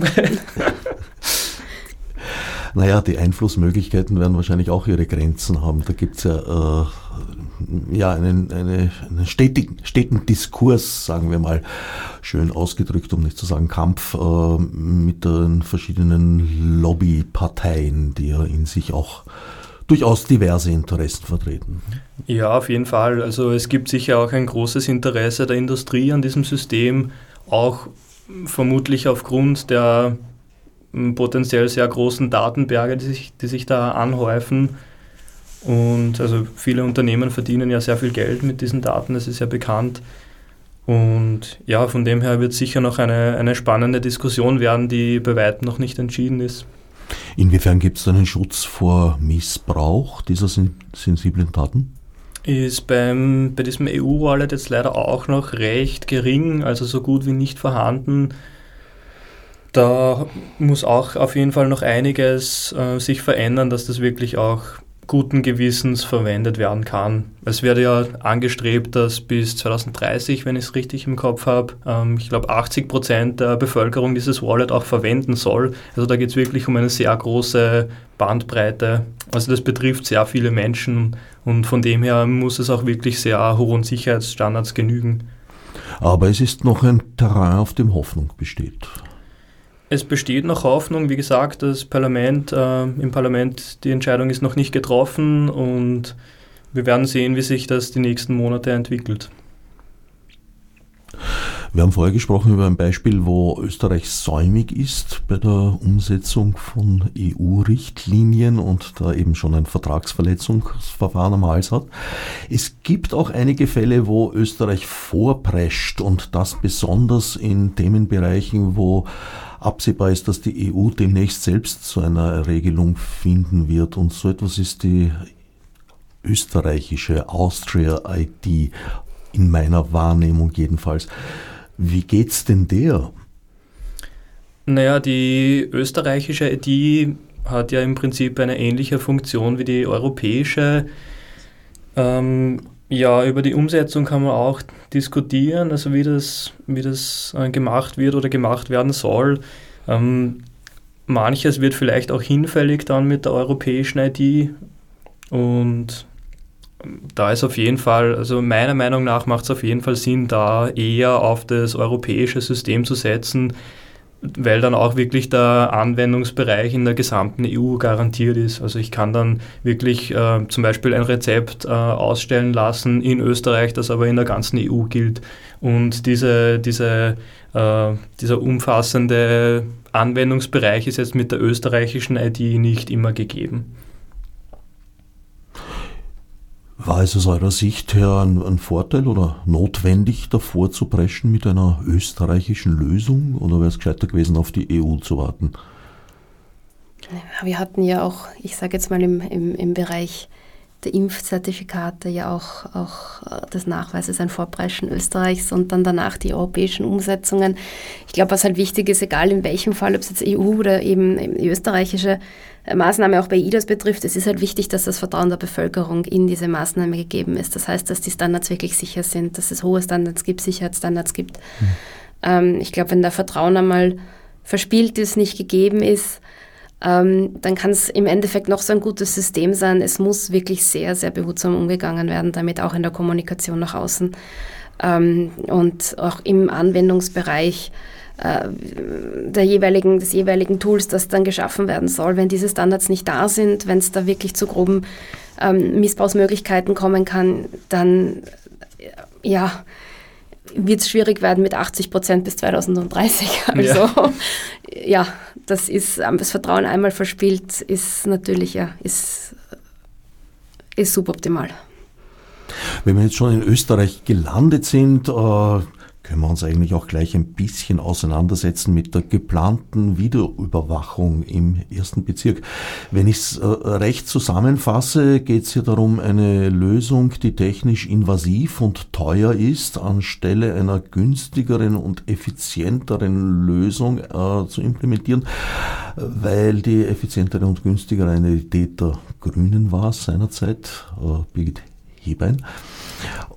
naja, die Einflussmöglichkeiten werden wahrscheinlich auch ihre Grenzen haben. Da gibt es ja, äh, ja einen, eine, einen stetigen, steten Diskurs, sagen wir mal, schön ausgedrückt, um nicht zu sagen Kampf, äh, mit den verschiedenen Lobbyparteien, die ja in sich auch durchaus diverse Interessen vertreten. Ja, auf jeden Fall. Also es gibt sicher auch ein großes Interesse der Industrie an diesem System, auch vermutlich aufgrund der hm, potenziell sehr großen Datenberge, die sich, die sich da anhäufen. Und also viele Unternehmen verdienen ja sehr viel Geld mit diesen Daten, das ist ja bekannt. Und ja, von dem her wird sicher noch eine, eine spannende Diskussion werden, die bei weitem noch nicht entschieden ist. Inwiefern gibt es einen Schutz vor Missbrauch dieser sensiblen Daten? Ist beim, bei diesem EU-Wallet jetzt leider auch noch recht gering, also so gut wie nicht vorhanden. Da muss auch auf jeden Fall noch einiges äh, sich verändern, dass das wirklich auch guten Gewissens verwendet werden kann. Es wird ja angestrebt, dass bis 2030, wenn ich es richtig im Kopf habe, ähm, ich glaube 80 Prozent der Bevölkerung dieses Wallet auch verwenden soll. Also da geht es wirklich um eine sehr große Bandbreite. Also das betrifft sehr viele Menschen und von dem her muss es auch wirklich sehr hohen Sicherheitsstandards genügen. Aber es ist noch ein Terrain, auf dem Hoffnung besteht. Es besteht noch Hoffnung. Wie gesagt, das Parlament, äh, im Parlament, die Entscheidung ist noch nicht getroffen und wir werden sehen, wie sich das die nächsten Monate entwickelt. Wir haben vorher gesprochen über ein Beispiel, wo Österreich säumig ist bei der Umsetzung von EU-Richtlinien und da eben schon ein Vertragsverletzungsverfahren am Hals hat. Es gibt auch einige Fälle, wo Österreich vorprescht und das besonders in Themenbereichen, wo absehbar ist, dass die EU demnächst selbst zu einer Regelung finden wird. Und so etwas ist die österreichische Austria ID, in meiner Wahrnehmung jedenfalls. Wie geht's denn der? Naja, die österreichische ID hat ja im Prinzip eine ähnliche Funktion wie die europäische. Ähm, ja, über die Umsetzung kann man auch diskutieren, also wie das, wie das äh, gemacht wird oder gemacht werden soll. Ähm, manches wird vielleicht auch hinfällig dann mit der europäischen ID und da ist auf jeden Fall, also meiner Meinung nach macht es auf jeden Fall Sinn, da eher auf das europäische System zu setzen, weil dann auch wirklich der Anwendungsbereich in der gesamten EU garantiert ist. Also ich kann dann wirklich äh, zum Beispiel ein Rezept äh, ausstellen lassen in Österreich, das aber in der ganzen EU gilt. Und diese, diese, äh, dieser umfassende Anwendungsbereich ist jetzt mit der österreichischen ID nicht immer gegeben. War es aus eurer Sicht her ein, ein, Vorteil oder notwendig, davor zu preschen mit einer österreichischen Lösung oder wäre es gescheiter gewesen, auf die EU zu warten? Wir hatten ja auch, ich sage jetzt mal im, im, im Bereich der Impfzertifikate ja auch, auch äh, des Nachweises ein Vorpreschen Österreichs und dann danach die europäischen Umsetzungen. Ich glaube, was halt wichtig ist, egal in welchem Fall, ob es jetzt EU oder eben die österreichische Maßnahme auch bei IDAS betrifft, es ist halt wichtig, dass das Vertrauen der Bevölkerung in diese Maßnahme gegeben ist. Das heißt, dass die Standards wirklich sicher sind, dass es hohe Standards gibt, Sicherheitsstandards gibt. Mhm. Ähm, ich glaube, wenn da Vertrauen einmal verspielt ist, nicht gegeben ist, ähm, dann kann es im Endeffekt noch so ein gutes System sein. Es muss wirklich sehr, sehr behutsam umgegangen werden, damit auch in der Kommunikation nach außen. ähm, und auch im Anwendungsbereich der jeweiligen, des jeweiligen Tools, das dann geschaffen werden soll. Wenn diese Standards nicht da sind, wenn es da wirklich zu groben ähm, Missbrauchsmöglichkeiten kommen kann, dann ja, wird es schwierig werden mit 80 Prozent bis 2030. Also ja. ja, das ist ähm, das Vertrauen einmal verspielt, ist natürlich ja, ist, ist suboptimal. Wenn wir jetzt schon in Österreich gelandet sind, äh, können wir uns eigentlich auch gleich ein bisschen auseinandersetzen mit der geplanten Videoüberwachung im ersten Bezirk. Wenn ich es äh, recht zusammenfasse, geht es hier darum, eine Lösung, die technisch invasiv und teuer ist, anstelle einer günstigeren und effizienteren Lösung äh, zu implementieren, weil die effizientere und günstigere eine Idee der Grünen war seinerzeit, äh, Birgit Hebein.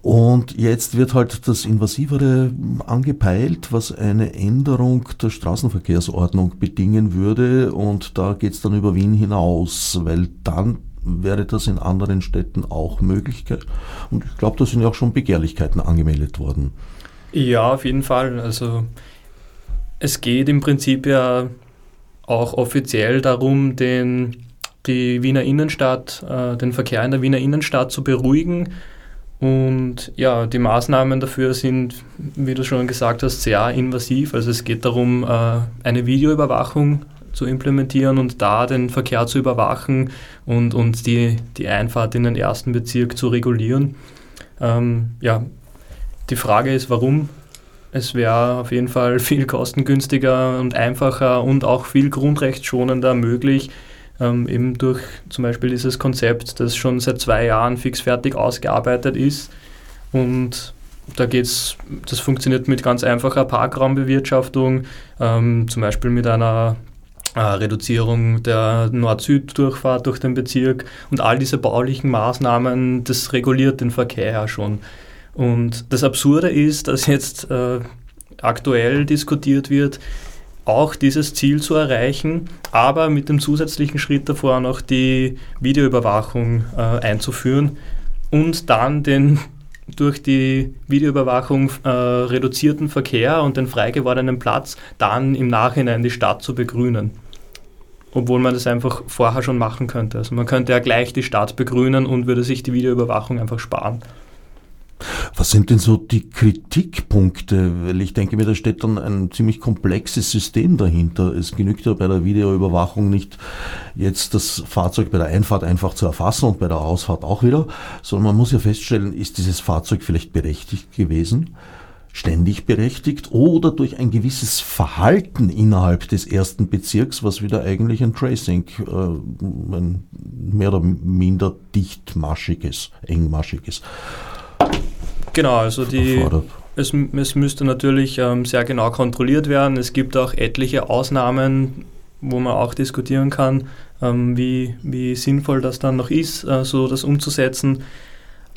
Und jetzt wird halt das Invasivere angepeilt, was eine Änderung der Straßenverkehrsordnung bedingen würde. Und da geht es dann über Wien hinaus, weil dann wäre das in anderen Städten auch möglich. Und ich glaube, da sind ja auch schon Begehrlichkeiten angemeldet worden. Ja, auf jeden Fall. Also es geht im Prinzip ja auch offiziell darum, den, die Wiener Innenstadt, äh, den Verkehr in der Wiener Innenstadt zu beruhigen und ja, die Maßnahmen dafür sind, wie du schon gesagt hast, sehr invasiv. Also es geht darum, äh, eine Videoüberwachung zu implementieren und da den Verkehr zu überwachen und, und die, die Einfahrt in den ersten Bezirk zu regulieren. Ähm, ja, die Frage ist, warum? Es wäre auf jeden Fall viel kostengünstiger und einfacher und auch viel grundrechtsschonender möglich, ähm, eben durch zum Beispiel dieses Konzept, das schon seit zwei Jahren fixfertig ausgearbeitet ist. Und da geht's, das funktioniert mit ganz einfacher Parkraumbewirtschaftung, ähm, zum Beispiel mit einer äh, Reduzierung der Nord-Süd-Durchfahrt durch den Bezirk und all diese baulichen Maßnahmen, das reguliert den Verkehr ja schon. Und das Absurde ist, dass jetzt äh, aktuell diskutiert wird, auch dieses Ziel zu erreichen, aber mit dem zusätzlichen Schritt davor noch die Videoüberwachung äh, einzuführen und dann den durch die Videoüberwachung äh, reduzierten Verkehr und den frei gewordenen Platz dann im Nachhinein die Stadt zu begrünen. Obwohl man das einfach vorher schon machen könnte. Also man könnte ja gleich die Stadt begrünen und würde sich die Videoüberwachung einfach sparen. Was sind denn so die Kritikpunkte? Weil ich denke mir, da steht dann ein ziemlich komplexes System dahinter. Es genügt ja bei der Videoüberwachung nicht jetzt das Fahrzeug bei der Einfahrt einfach zu erfassen und bei der Ausfahrt auch wieder, sondern man muss ja feststellen, ist dieses Fahrzeug vielleicht berechtigt gewesen? ständig berechtigt oder durch ein gewisses Verhalten innerhalb des ersten Bezirks, was wieder eigentlich ein Tracing, äh, ein mehr oder minder dichtmaschiges, engmaschiges Genau, also die, es, es, müsste natürlich ähm, sehr genau kontrolliert werden. Es gibt auch etliche Ausnahmen, wo man auch diskutieren kann, ähm, wie, wie sinnvoll das dann noch ist, äh, so das umzusetzen.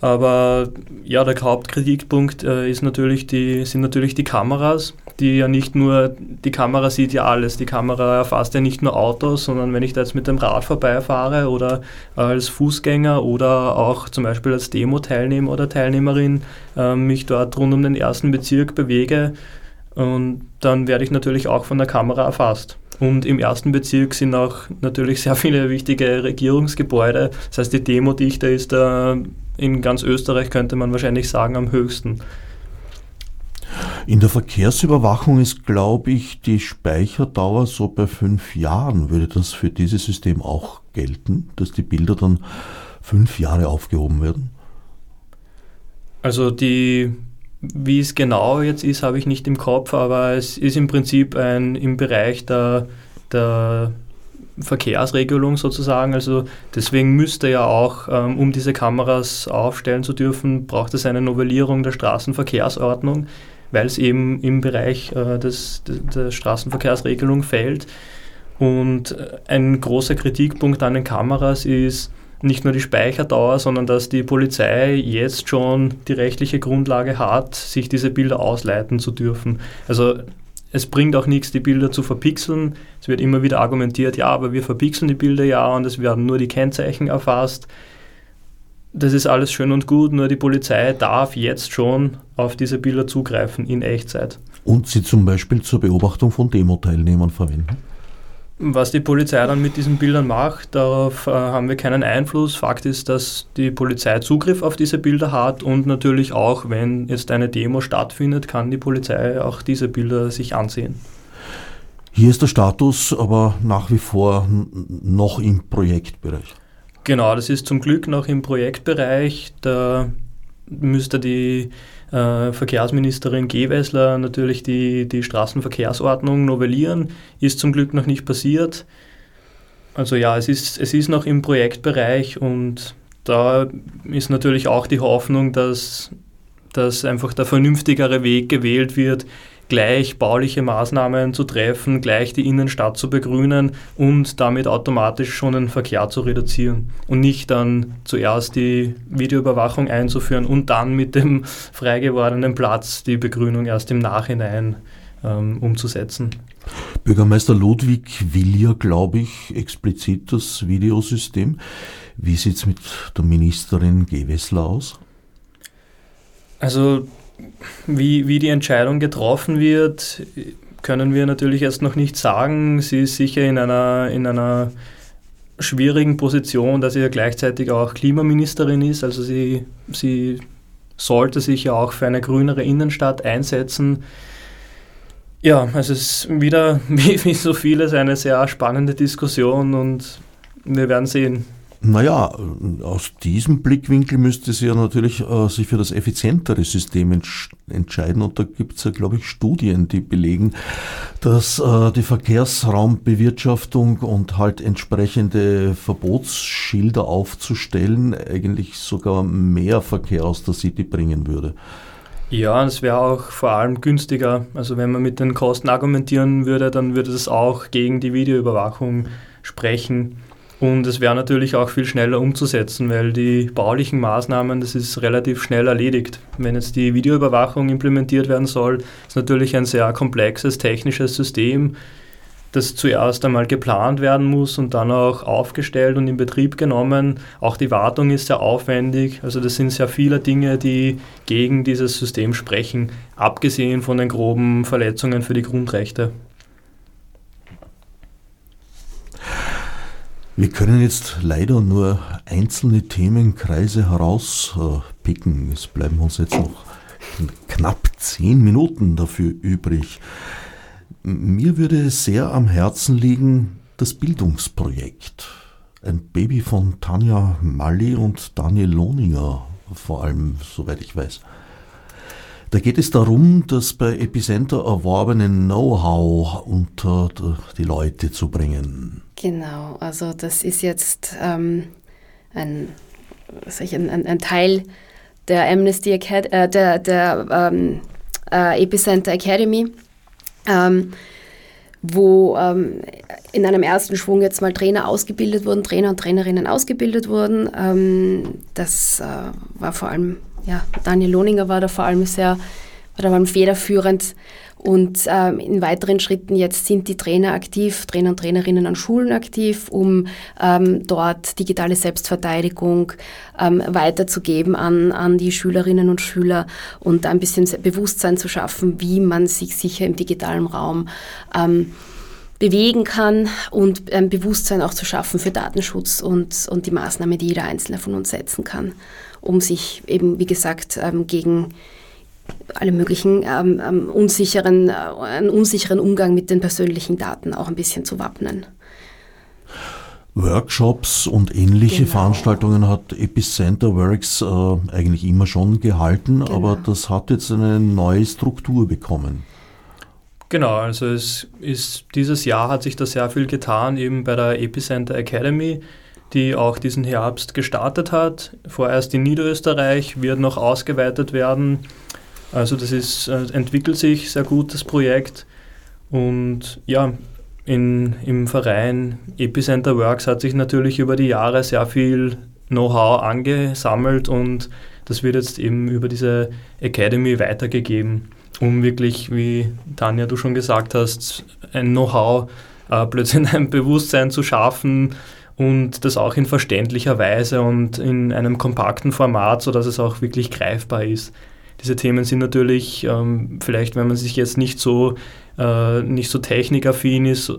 Aber ja, der Hauptkritikpunkt äh, ist natürlich die, sind natürlich die Kameras, die ja nicht nur, die Kamera sieht ja alles, die Kamera erfasst ja nicht nur Autos, sondern wenn ich da jetzt mit dem Rad vorbeifahre oder als Fußgänger oder auch zum Beispiel als Demo-Teilnehmer oder Teilnehmerin äh, mich dort rund um den ersten Bezirk bewege, und dann werde ich natürlich auch von der Kamera erfasst. Und im ersten Bezirk sind auch natürlich sehr viele wichtige Regierungsgebäude. Das heißt, die Demodichte ist da in ganz Österreich, könnte man wahrscheinlich sagen, am höchsten. In der Verkehrsüberwachung ist, glaube ich, die Speicherdauer so bei fünf Jahren. Würde das für dieses System auch gelten, dass die Bilder dann fünf Jahre aufgehoben werden? Also die, wie es genau jetzt ist, habe ich nicht im Kopf, aber es ist im Prinzip ein im Bereich der, der Verkehrsregelung sozusagen. Also deswegen müsste ja auch, ähm, um diese Kameras aufstellen zu dürfen, braucht es eine Novellierung der Straßenverkehrsordnung, weil es eben im Bereich äh, des, der Straßenverkehrsregelung fällt. Und äh, ein großer Kritikpunkt an den Kameras ist nicht nur die Speicherdauer, sondern dass die Polizei jetzt schon die rechtliche Grundlage hat, sich diese Bilder ausleiten zu dürfen. Also es bringt auch nichts, die Bilder zu verpixeln. Es wird immer wieder argumentiert, ja, aber wir verpixeln die Bilder ja und es werden nur die Kennzeichen erfasst. das ist alles schön und gut, nur die Polizei darf jetzt schon auf diese Bilder zugreifen in Echtzeit. Und sie zum Beispiel zur Beobachtung von Demo-Teilnehmern verwenden? Was die Polizei dann mit diesen Bildern macht, darauf äh, haben wir keinen Einfluss. Fakt ist, dass die Polizei Zugriff auf diese Bilder hat und natürlich auch, wenn jetzt eine Demo stattfindet, kann die Polizei auch diese Bilder sich ansehen. Hier ist der Status aber nach wie vor noch im Projektbereich. Genau, das ist zum Glück noch im Projektbereich. Da müsste die äh, Verkehrsministerin Gewessler natürlich die, die Straßenverkehrsordnung novellieren. Ist zum Glück noch nicht passiert. Also ja, es ist, es ist noch im Projektbereich und da ist natürlich auch die Hoffnung, dass, dass einfach der vernünftigere Weg gewählt wird, gleich bauliche Maßnahmen zu treffen, gleich die Innenstadt zu begrünen und damit automatisch schon den Verkehr zu reduzieren und nicht dann zuerst die Videoüberwachung einzuführen und dann mit dem frei gewordenen Platz die Begrünung erst im Nachhinein ähm, umzusetzen. Bürgermeister Ludwig will ja, glaube ich, explizit das Videosystem. Wie sieht es mit der Ministerin Gewessler aus? Also wie, wie die Entscheidung getroffen wird, können wir natürlich erst noch nicht sagen. Sie ist sicher in einer, in einer schwierigen Position, dass sie ja gleichzeitig auch Klimaministerin ist. Also sie, sie sollte sich ja auch für eine grünere Innenstadt einsetzen. Ja, also es ist wieder, wie, wie so vieles, eine sehr spannende Diskussion und wir werden sehen. Naja, aus diesem Blickwinkel müsste sie ja natürlich äh, sich für das effizientere System entsch entscheiden. Und da gibt es ja, glaube ich, Studien, die belegen, dass äh, die Verkehrsraumbewirtschaftung und halt entsprechende Verbotsschilder aufzustellen eigentlich sogar mehr Verkehr aus der City bringen würde. Ja, das wäre auch vor allem günstiger. Also wenn man mit den Kosten argumentieren würde, dann würde das auch gegen die Videoüberwachung sprechen. Und es wäre natürlich auch viel schneller umzusetzen, weil die baulichen Maßnahmen, das ist relativ schnell erledigt. Wenn jetzt die Videoüberwachung implementiert werden soll, ist natürlich ein sehr komplexes technisches System, das zuerst einmal geplant werden muss und dann auch aufgestellt und in Betrieb genommen. Auch die Wartung ist sehr aufwendig. Also das sind sehr viele Dinge, die gegen dieses System sprechen, abgesehen von den groben Verletzungen für die Grundrechte. Wir können jetzt leider nur einzelne Themenkreise herauspicken. Es bleiben uns jetzt noch knapp zehn Minuten dafür übrig. Mir würde sehr am Herzen liegen das Bildungsprojekt. Ein Baby von Tanja Malli und Daniel Lohninger, vor allem, soweit ich weiß. Da geht es darum, das bei Epicenter erworbene Know-how unter die Leute zu bringen. Genau, also das ist jetzt ähm, ein, ich, ein, ein, Teil der Amnesty Acad äh, der, der ähm, äh, Epicenter Academy, ähm, wo ähm, in einem ersten Schwung jetzt mal Trainer ausgebildet wurden, Trainer und Trainerinnen ausgebildet wurden. Ähm, das äh, war vor allem ja, Daniel Lohninger war da vor allem sehr, war da vor allem federführend. Und ähm, in weiteren Schritten jetzt sind die Trainer aktiv, Trainer und Trainerinnen an Schulen aktiv, um ähm, dort digitale Selbstverteidigung ähm, weiterzugeben an, an die Schülerinnen und Schüler und ein bisschen Bewusstsein zu schaffen, wie man sich sicher im digitalen Raum ähm, bewegen kann und ein Bewusstsein auch zu schaffen für Datenschutz und, und die Maßnahmen, die jeder Einzelne von uns setzen kann um sich eben, wie gesagt, ähm, gegen alle möglichen ähm, ähm, unsicheren, äh, einen unsicheren Umgang mit den persönlichen Daten auch ein bisschen zu wappnen. Workshops und ähnliche genau. Veranstaltungen hat Epicenter Works äh, eigentlich immer schon gehalten, genau. aber das hat jetzt eine neue Struktur bekommen. Genau, also es ist dieses Jahr hat sich da sehr viel getan, eben bei der Epicenter Academy die auch diesen Herbst gestartet hat. Vorerst in Niederösterreich, wird noch ausgeweitet werden. Also das ist, äh, entwickelt sich sehr gut, das Projekt. Und ja, in, im Verein Epicenter Works hat sich natürlich über die Jahre sehr viel Know-how angesammelt und das wird jetzt eben über diese Academy weitergegeben, um wirklich, wie Tanja du schon gesagt hast, ein Know-how, äh, plötzlich ein Bewusstsein zu schaffen, und das auch in verständlicher Weise und in einem kompakten Format, sodass es auch wirklich greifbar ist. Diese Themen sind natürlich, ähm, vielleicht wenn man sich jetzt nicht so, äh, nicht so technikaffin ist,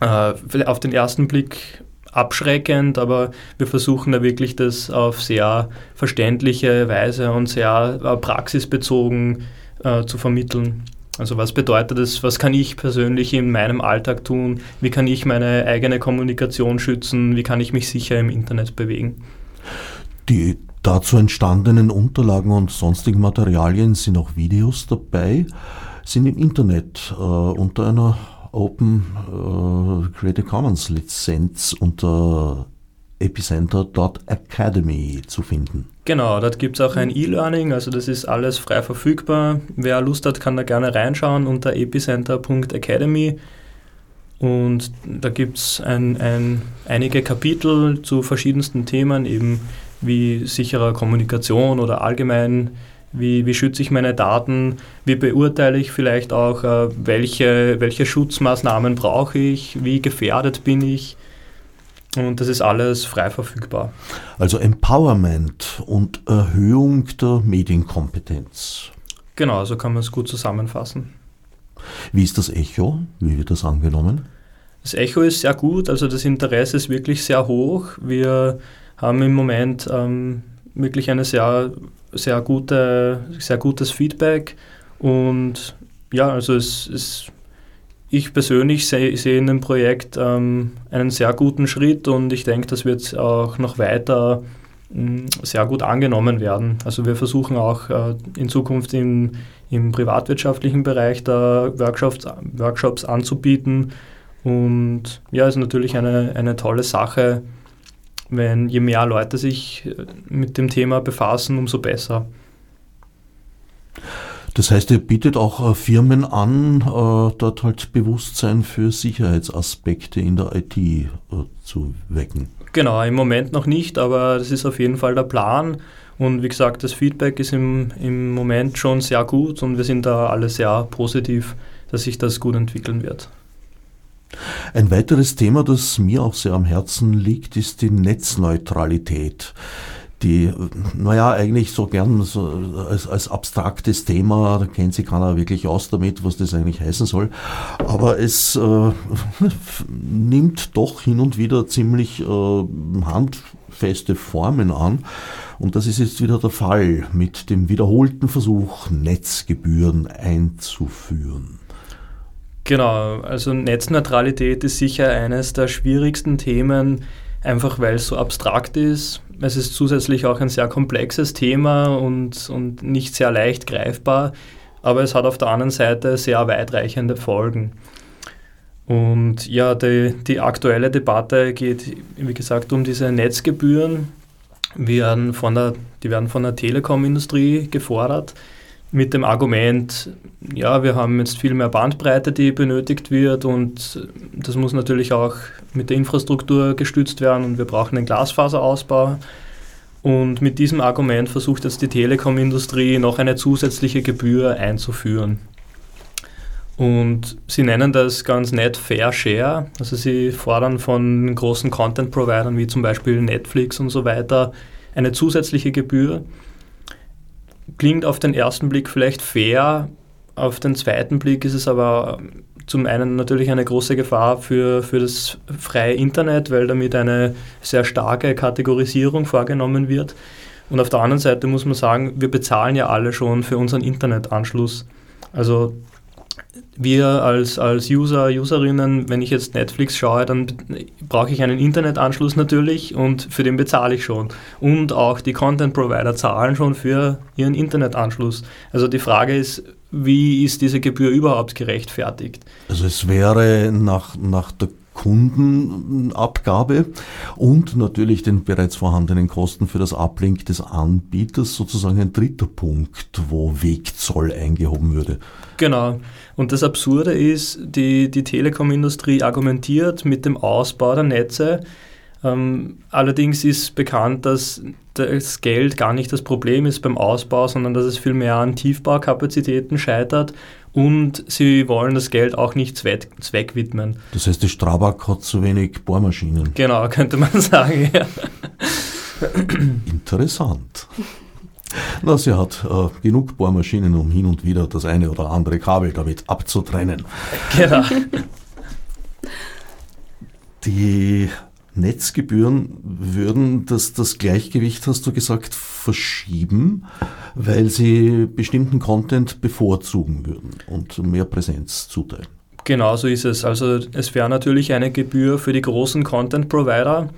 äh, auf den ersten Blick abschreckend, aber wir versuchen da wirklich das auf sehr verständliche Weise und sehr äh, praxisbezogen äh, zu vermitteln. Also was bedeutet es, was kann ich persönlich in meinem Alltag tun, wie kann ich meine eigene Kommunikation schützen, wie kann ich mich sicher im Internet bewegen. Die dazu entstandenen Unterlagen und sonstigen Materialien sind auch Videos dabei, sind im Internet äh, unter einer Open äh, Creative Commons Lizenz unter epicenter.academy zu finden. Genau, dort gibt es auch ein E-Learning, also das ist alles frei verfügbar. Wer Lust hat, kann da gerne reinschauen unter epicenter.academy. Und da gibt es ein, ein, einige Kapitel zu verschiedensten Themen, eben wie sicherer Kommunikation oder allgemein wie, wie schütze ich meine Daten? Wie beurteile ich vielleicht auch, äh, welche, welche Schutzmaßnahmen brauche ich? Wie gefährdet bin ich? Und das ist alles frei verfügbar. Also Empowerment und Erhöhung der Medienkompetenz. Genau, so kann man es gut zusammenfassen. Wie ist das Echo? Wie wird das angenommen? Das Echo ist sehr gut, also das Interesse ist wirklich sehr hoch. Wir haben im Moment ähm, wirklich eine sehr sehr, gute, sehr gutes Feedback und ja, also es ist, ich persönlich sehe, sehe in dem Projekt ähm, einen sehr guten Schritt und ich denke, das wird auch noch weiter mh, mm, sehr gut angenommen werden. Also wir versuchen auch äh, in Zukunft im, im privatwirtschaftlichen Bereich da Workshops, Workshops anzubieten und ja, ist natürlich eine, eine tolle Sache, wenn je mehr Leute sich äh, mit dem Thema befassen, umso besser. Das heißt, ihr bietet auch äh, Firmen an, äh, dort halt Bewusstsein für Sicherheitsaspekte in der IT zu wecken. Genau, im Moment noch nicht, aber das ist auf jeden Fall der Plan. Und wie gesagt, das Feedback ist im, im Moment schon sehr gut und wir sind da alle sehr positiv, dass sich das gut entwickeln wird. Ein weiteres Thema, das mir auch sehr am Herzen liegt, ist die Netzneutralität die, naja, eigentlich so gern so als, als abstraktes Thema, da kennt sich keiner wirklich aus damit, was das eigentlich heißen soll. Aber es äh, nimmt doch hin und wieder ziemlich äh, handfeste Formen an. Und das ist jetzt wieder der Fall mit dem wiederholten Versuch, Netzgebühren einzuführen. Genau, also Netzneutralität ist sicher eines der schwierigsten Themen, einfach weil es so abstrakt ist. Es ist zusätzlich auch ein sehr komplexes Thema und, und nicht sehr leicht greifbar, aber es hat auf der anderen Seite sehr weitreichende Folgen. Und ja, die, die aktuelle Debatte geht, wie gesagt, um diese Netzgebühren. Werden von der, die werden von der Telekom-Industrie gefordert mit dem Argument, ja, wir haben jetzt viel mehr Bandbreite, die benötigt wird und das muss natürlich auch mit der Infrastruktur gestützt werden und wir brauchen einen Glasfaserausbau. Und mit diesem Argument versucht jetzt die Telekom-Industrie noch eine zusätzliche Gebühr einzuführen. Und sie nennen das ganz nett Fair Share. Also sie fordern von großen Content-Providern wie zum Beispiel Netflix und so weiter eine zusätzliche Gebühr klingt auf den ersten Blick vielleicht fair, auf den zweiten Blick ist es aber zum einen natürlich eine große Gefahr für, für das freie Internet, weil damit eine sehr starke Kategorisierung vorgenommen wird. Und auf der anderen Seite muss man sagen, wir bezahlen ja alle schon für unseren Internetanschluss. Also wir als, als User, Userinnen, wenn ich jetzt Netflix schaue, dann brauche ich einen Internetanschluss natürlich und für den bezahle ich schon. Und auch die Content Provider zahlen schon für ihren Internetanschluss. Also die Frage ist, wie ist diese Gebühr überhaupt gerechtfertigt? Also es wäre nach, nach der Kundenabgabe und natürlich den bereits vorhandenen Kosten für das Uplink des Anbieters sozusagen ein dritter Punkt, wo Wegzoll eingehoben würde. Genau. Und das Absurde ist, die, die Telekom-Industrie argumentiert mit dem Ausbau der Netze. Ähm, allerdings ist bekannt, dass das Geld gar nicht das Problem ist beim Ausbau, sondern dass es vielmehr an Tiefbaukapazitäten scheitert und sie wollen das Geld auch nicht zweck, zweck widmen. Das heißt, die Strabag hat zu wenig Bohrmaschinen. Genau, könnte man sagen, ja. Interessant. Na, sie hat äh, genug Bohrmaschinen, um hin und wieder das eine oder andere Kabel damit abzutrennen. Genau. Die Netzgebühren würden das, das Gleichgewicht, hast du gesagt, verschieben, weil sie bestimmten Content bevorzugen würden und mehr Präsenz zuteilen. Genau so ist es. Also es wäre natürlich eine Gebühr für die großen Content-Provider,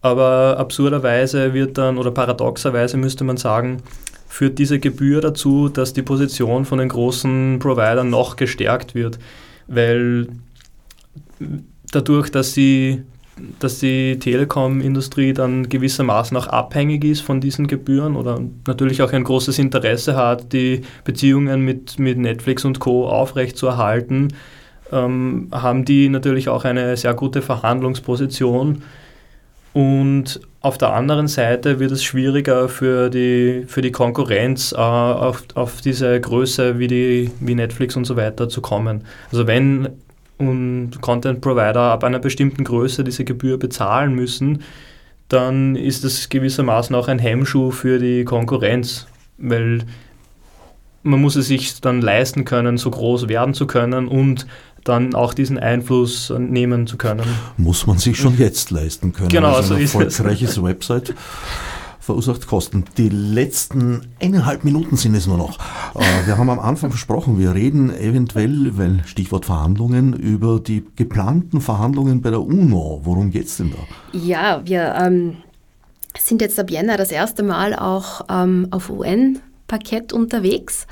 aber absurderweise wird dann, oder paradoxerweise müsste man sagen, führt diese Gebühr dazu, dass die Position von den großen Providern noch gestärkt wird, weil dadurch, dass sie dass die Telekom-Industrie dann gewissermaßen auch abhängig ist von diesen Gebühren oder natürlich auch ein großes Interesse hat, die Beziehungen mit, mit Netflix und Co. aufrechtzuerhalten, ähm, haben die natürlich auch eine sehr gute Verhandlungsposition. Und auf der anderen Seite wird es schwieriger für die, für die Konkurrenz äh, auf, auf diese Größe wie, die, wie Netflix und so weiter zu kommen. Also wenn und Content Provider ab einer bestimmten Größe diese Gebühr bezahlen müssen, dann ist das gewissermaßen auch ein Hemmschuh für die Konkurrenz, weil man muss es sich dann leisten können, so groß werden zu können und dann auch diesen Einfluss nehmen zu können. Muss man sich schon jetzt leisten können. Genau, also so ist es. erfolgreiches Website verursacht Kosten. Die letzten eineinhalb Minuten sind es nur noch. Äh, wir haben am Anfang versprochen, wir reden eventuell, weil Stichwort Verhandlungen, über die geplanten Verhandlungen bei der UNO. Worum geht es denn da? Ja, wir ähm, sind jetzt ab Jänner das erste Mal auch ähm, auf UN Parkett unterwegs.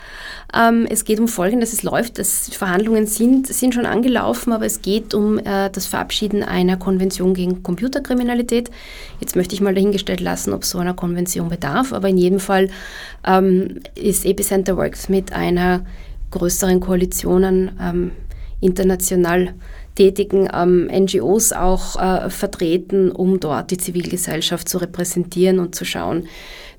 Ähm, es geht um Folgendes, es läuft, das, Verhandlungen sind, sind schon angelaufen, aber es geht um äh, das Verabschieden einer Konvention gegen Computerkriminalität. Jetzt möchte ich mal dahingestellt lassen, ob so einer Konvention bedarf, aber in jedem Fall ähm, ist Epicenter Works mit einer größeren Koalition an ähm, international tätigen ähm, NGOs auch äh, vertreten, um dort die Zivilgesellschaft zu repräsentieren und zu schauen,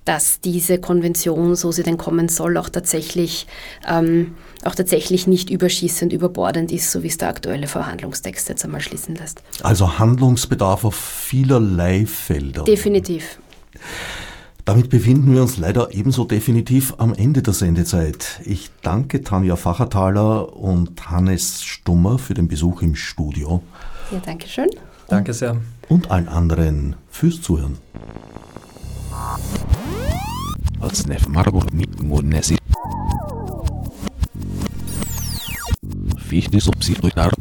dass diese Konvention, so sie denn kommen soll, auch tatsächlich, ähm, auch tatsächlich nicht überschießend, überbordend ist, so wie es der aktuelle Verhandlungstext jetzt einmal schließen lässt. Also Handlungsbedarf auf vielerlei Feldern. Definitiv. Damit befinden wir uns leider ebenso definitiv am Ende der Sendezeit. Ich danke Tanja Fachertaler und Hannes Stummer für den Besuch im Studio. Ja, danke schön. Danke sehr. Und allen anderen fürs Zuhören. Snef Margot Nesi. Fichte subsidiar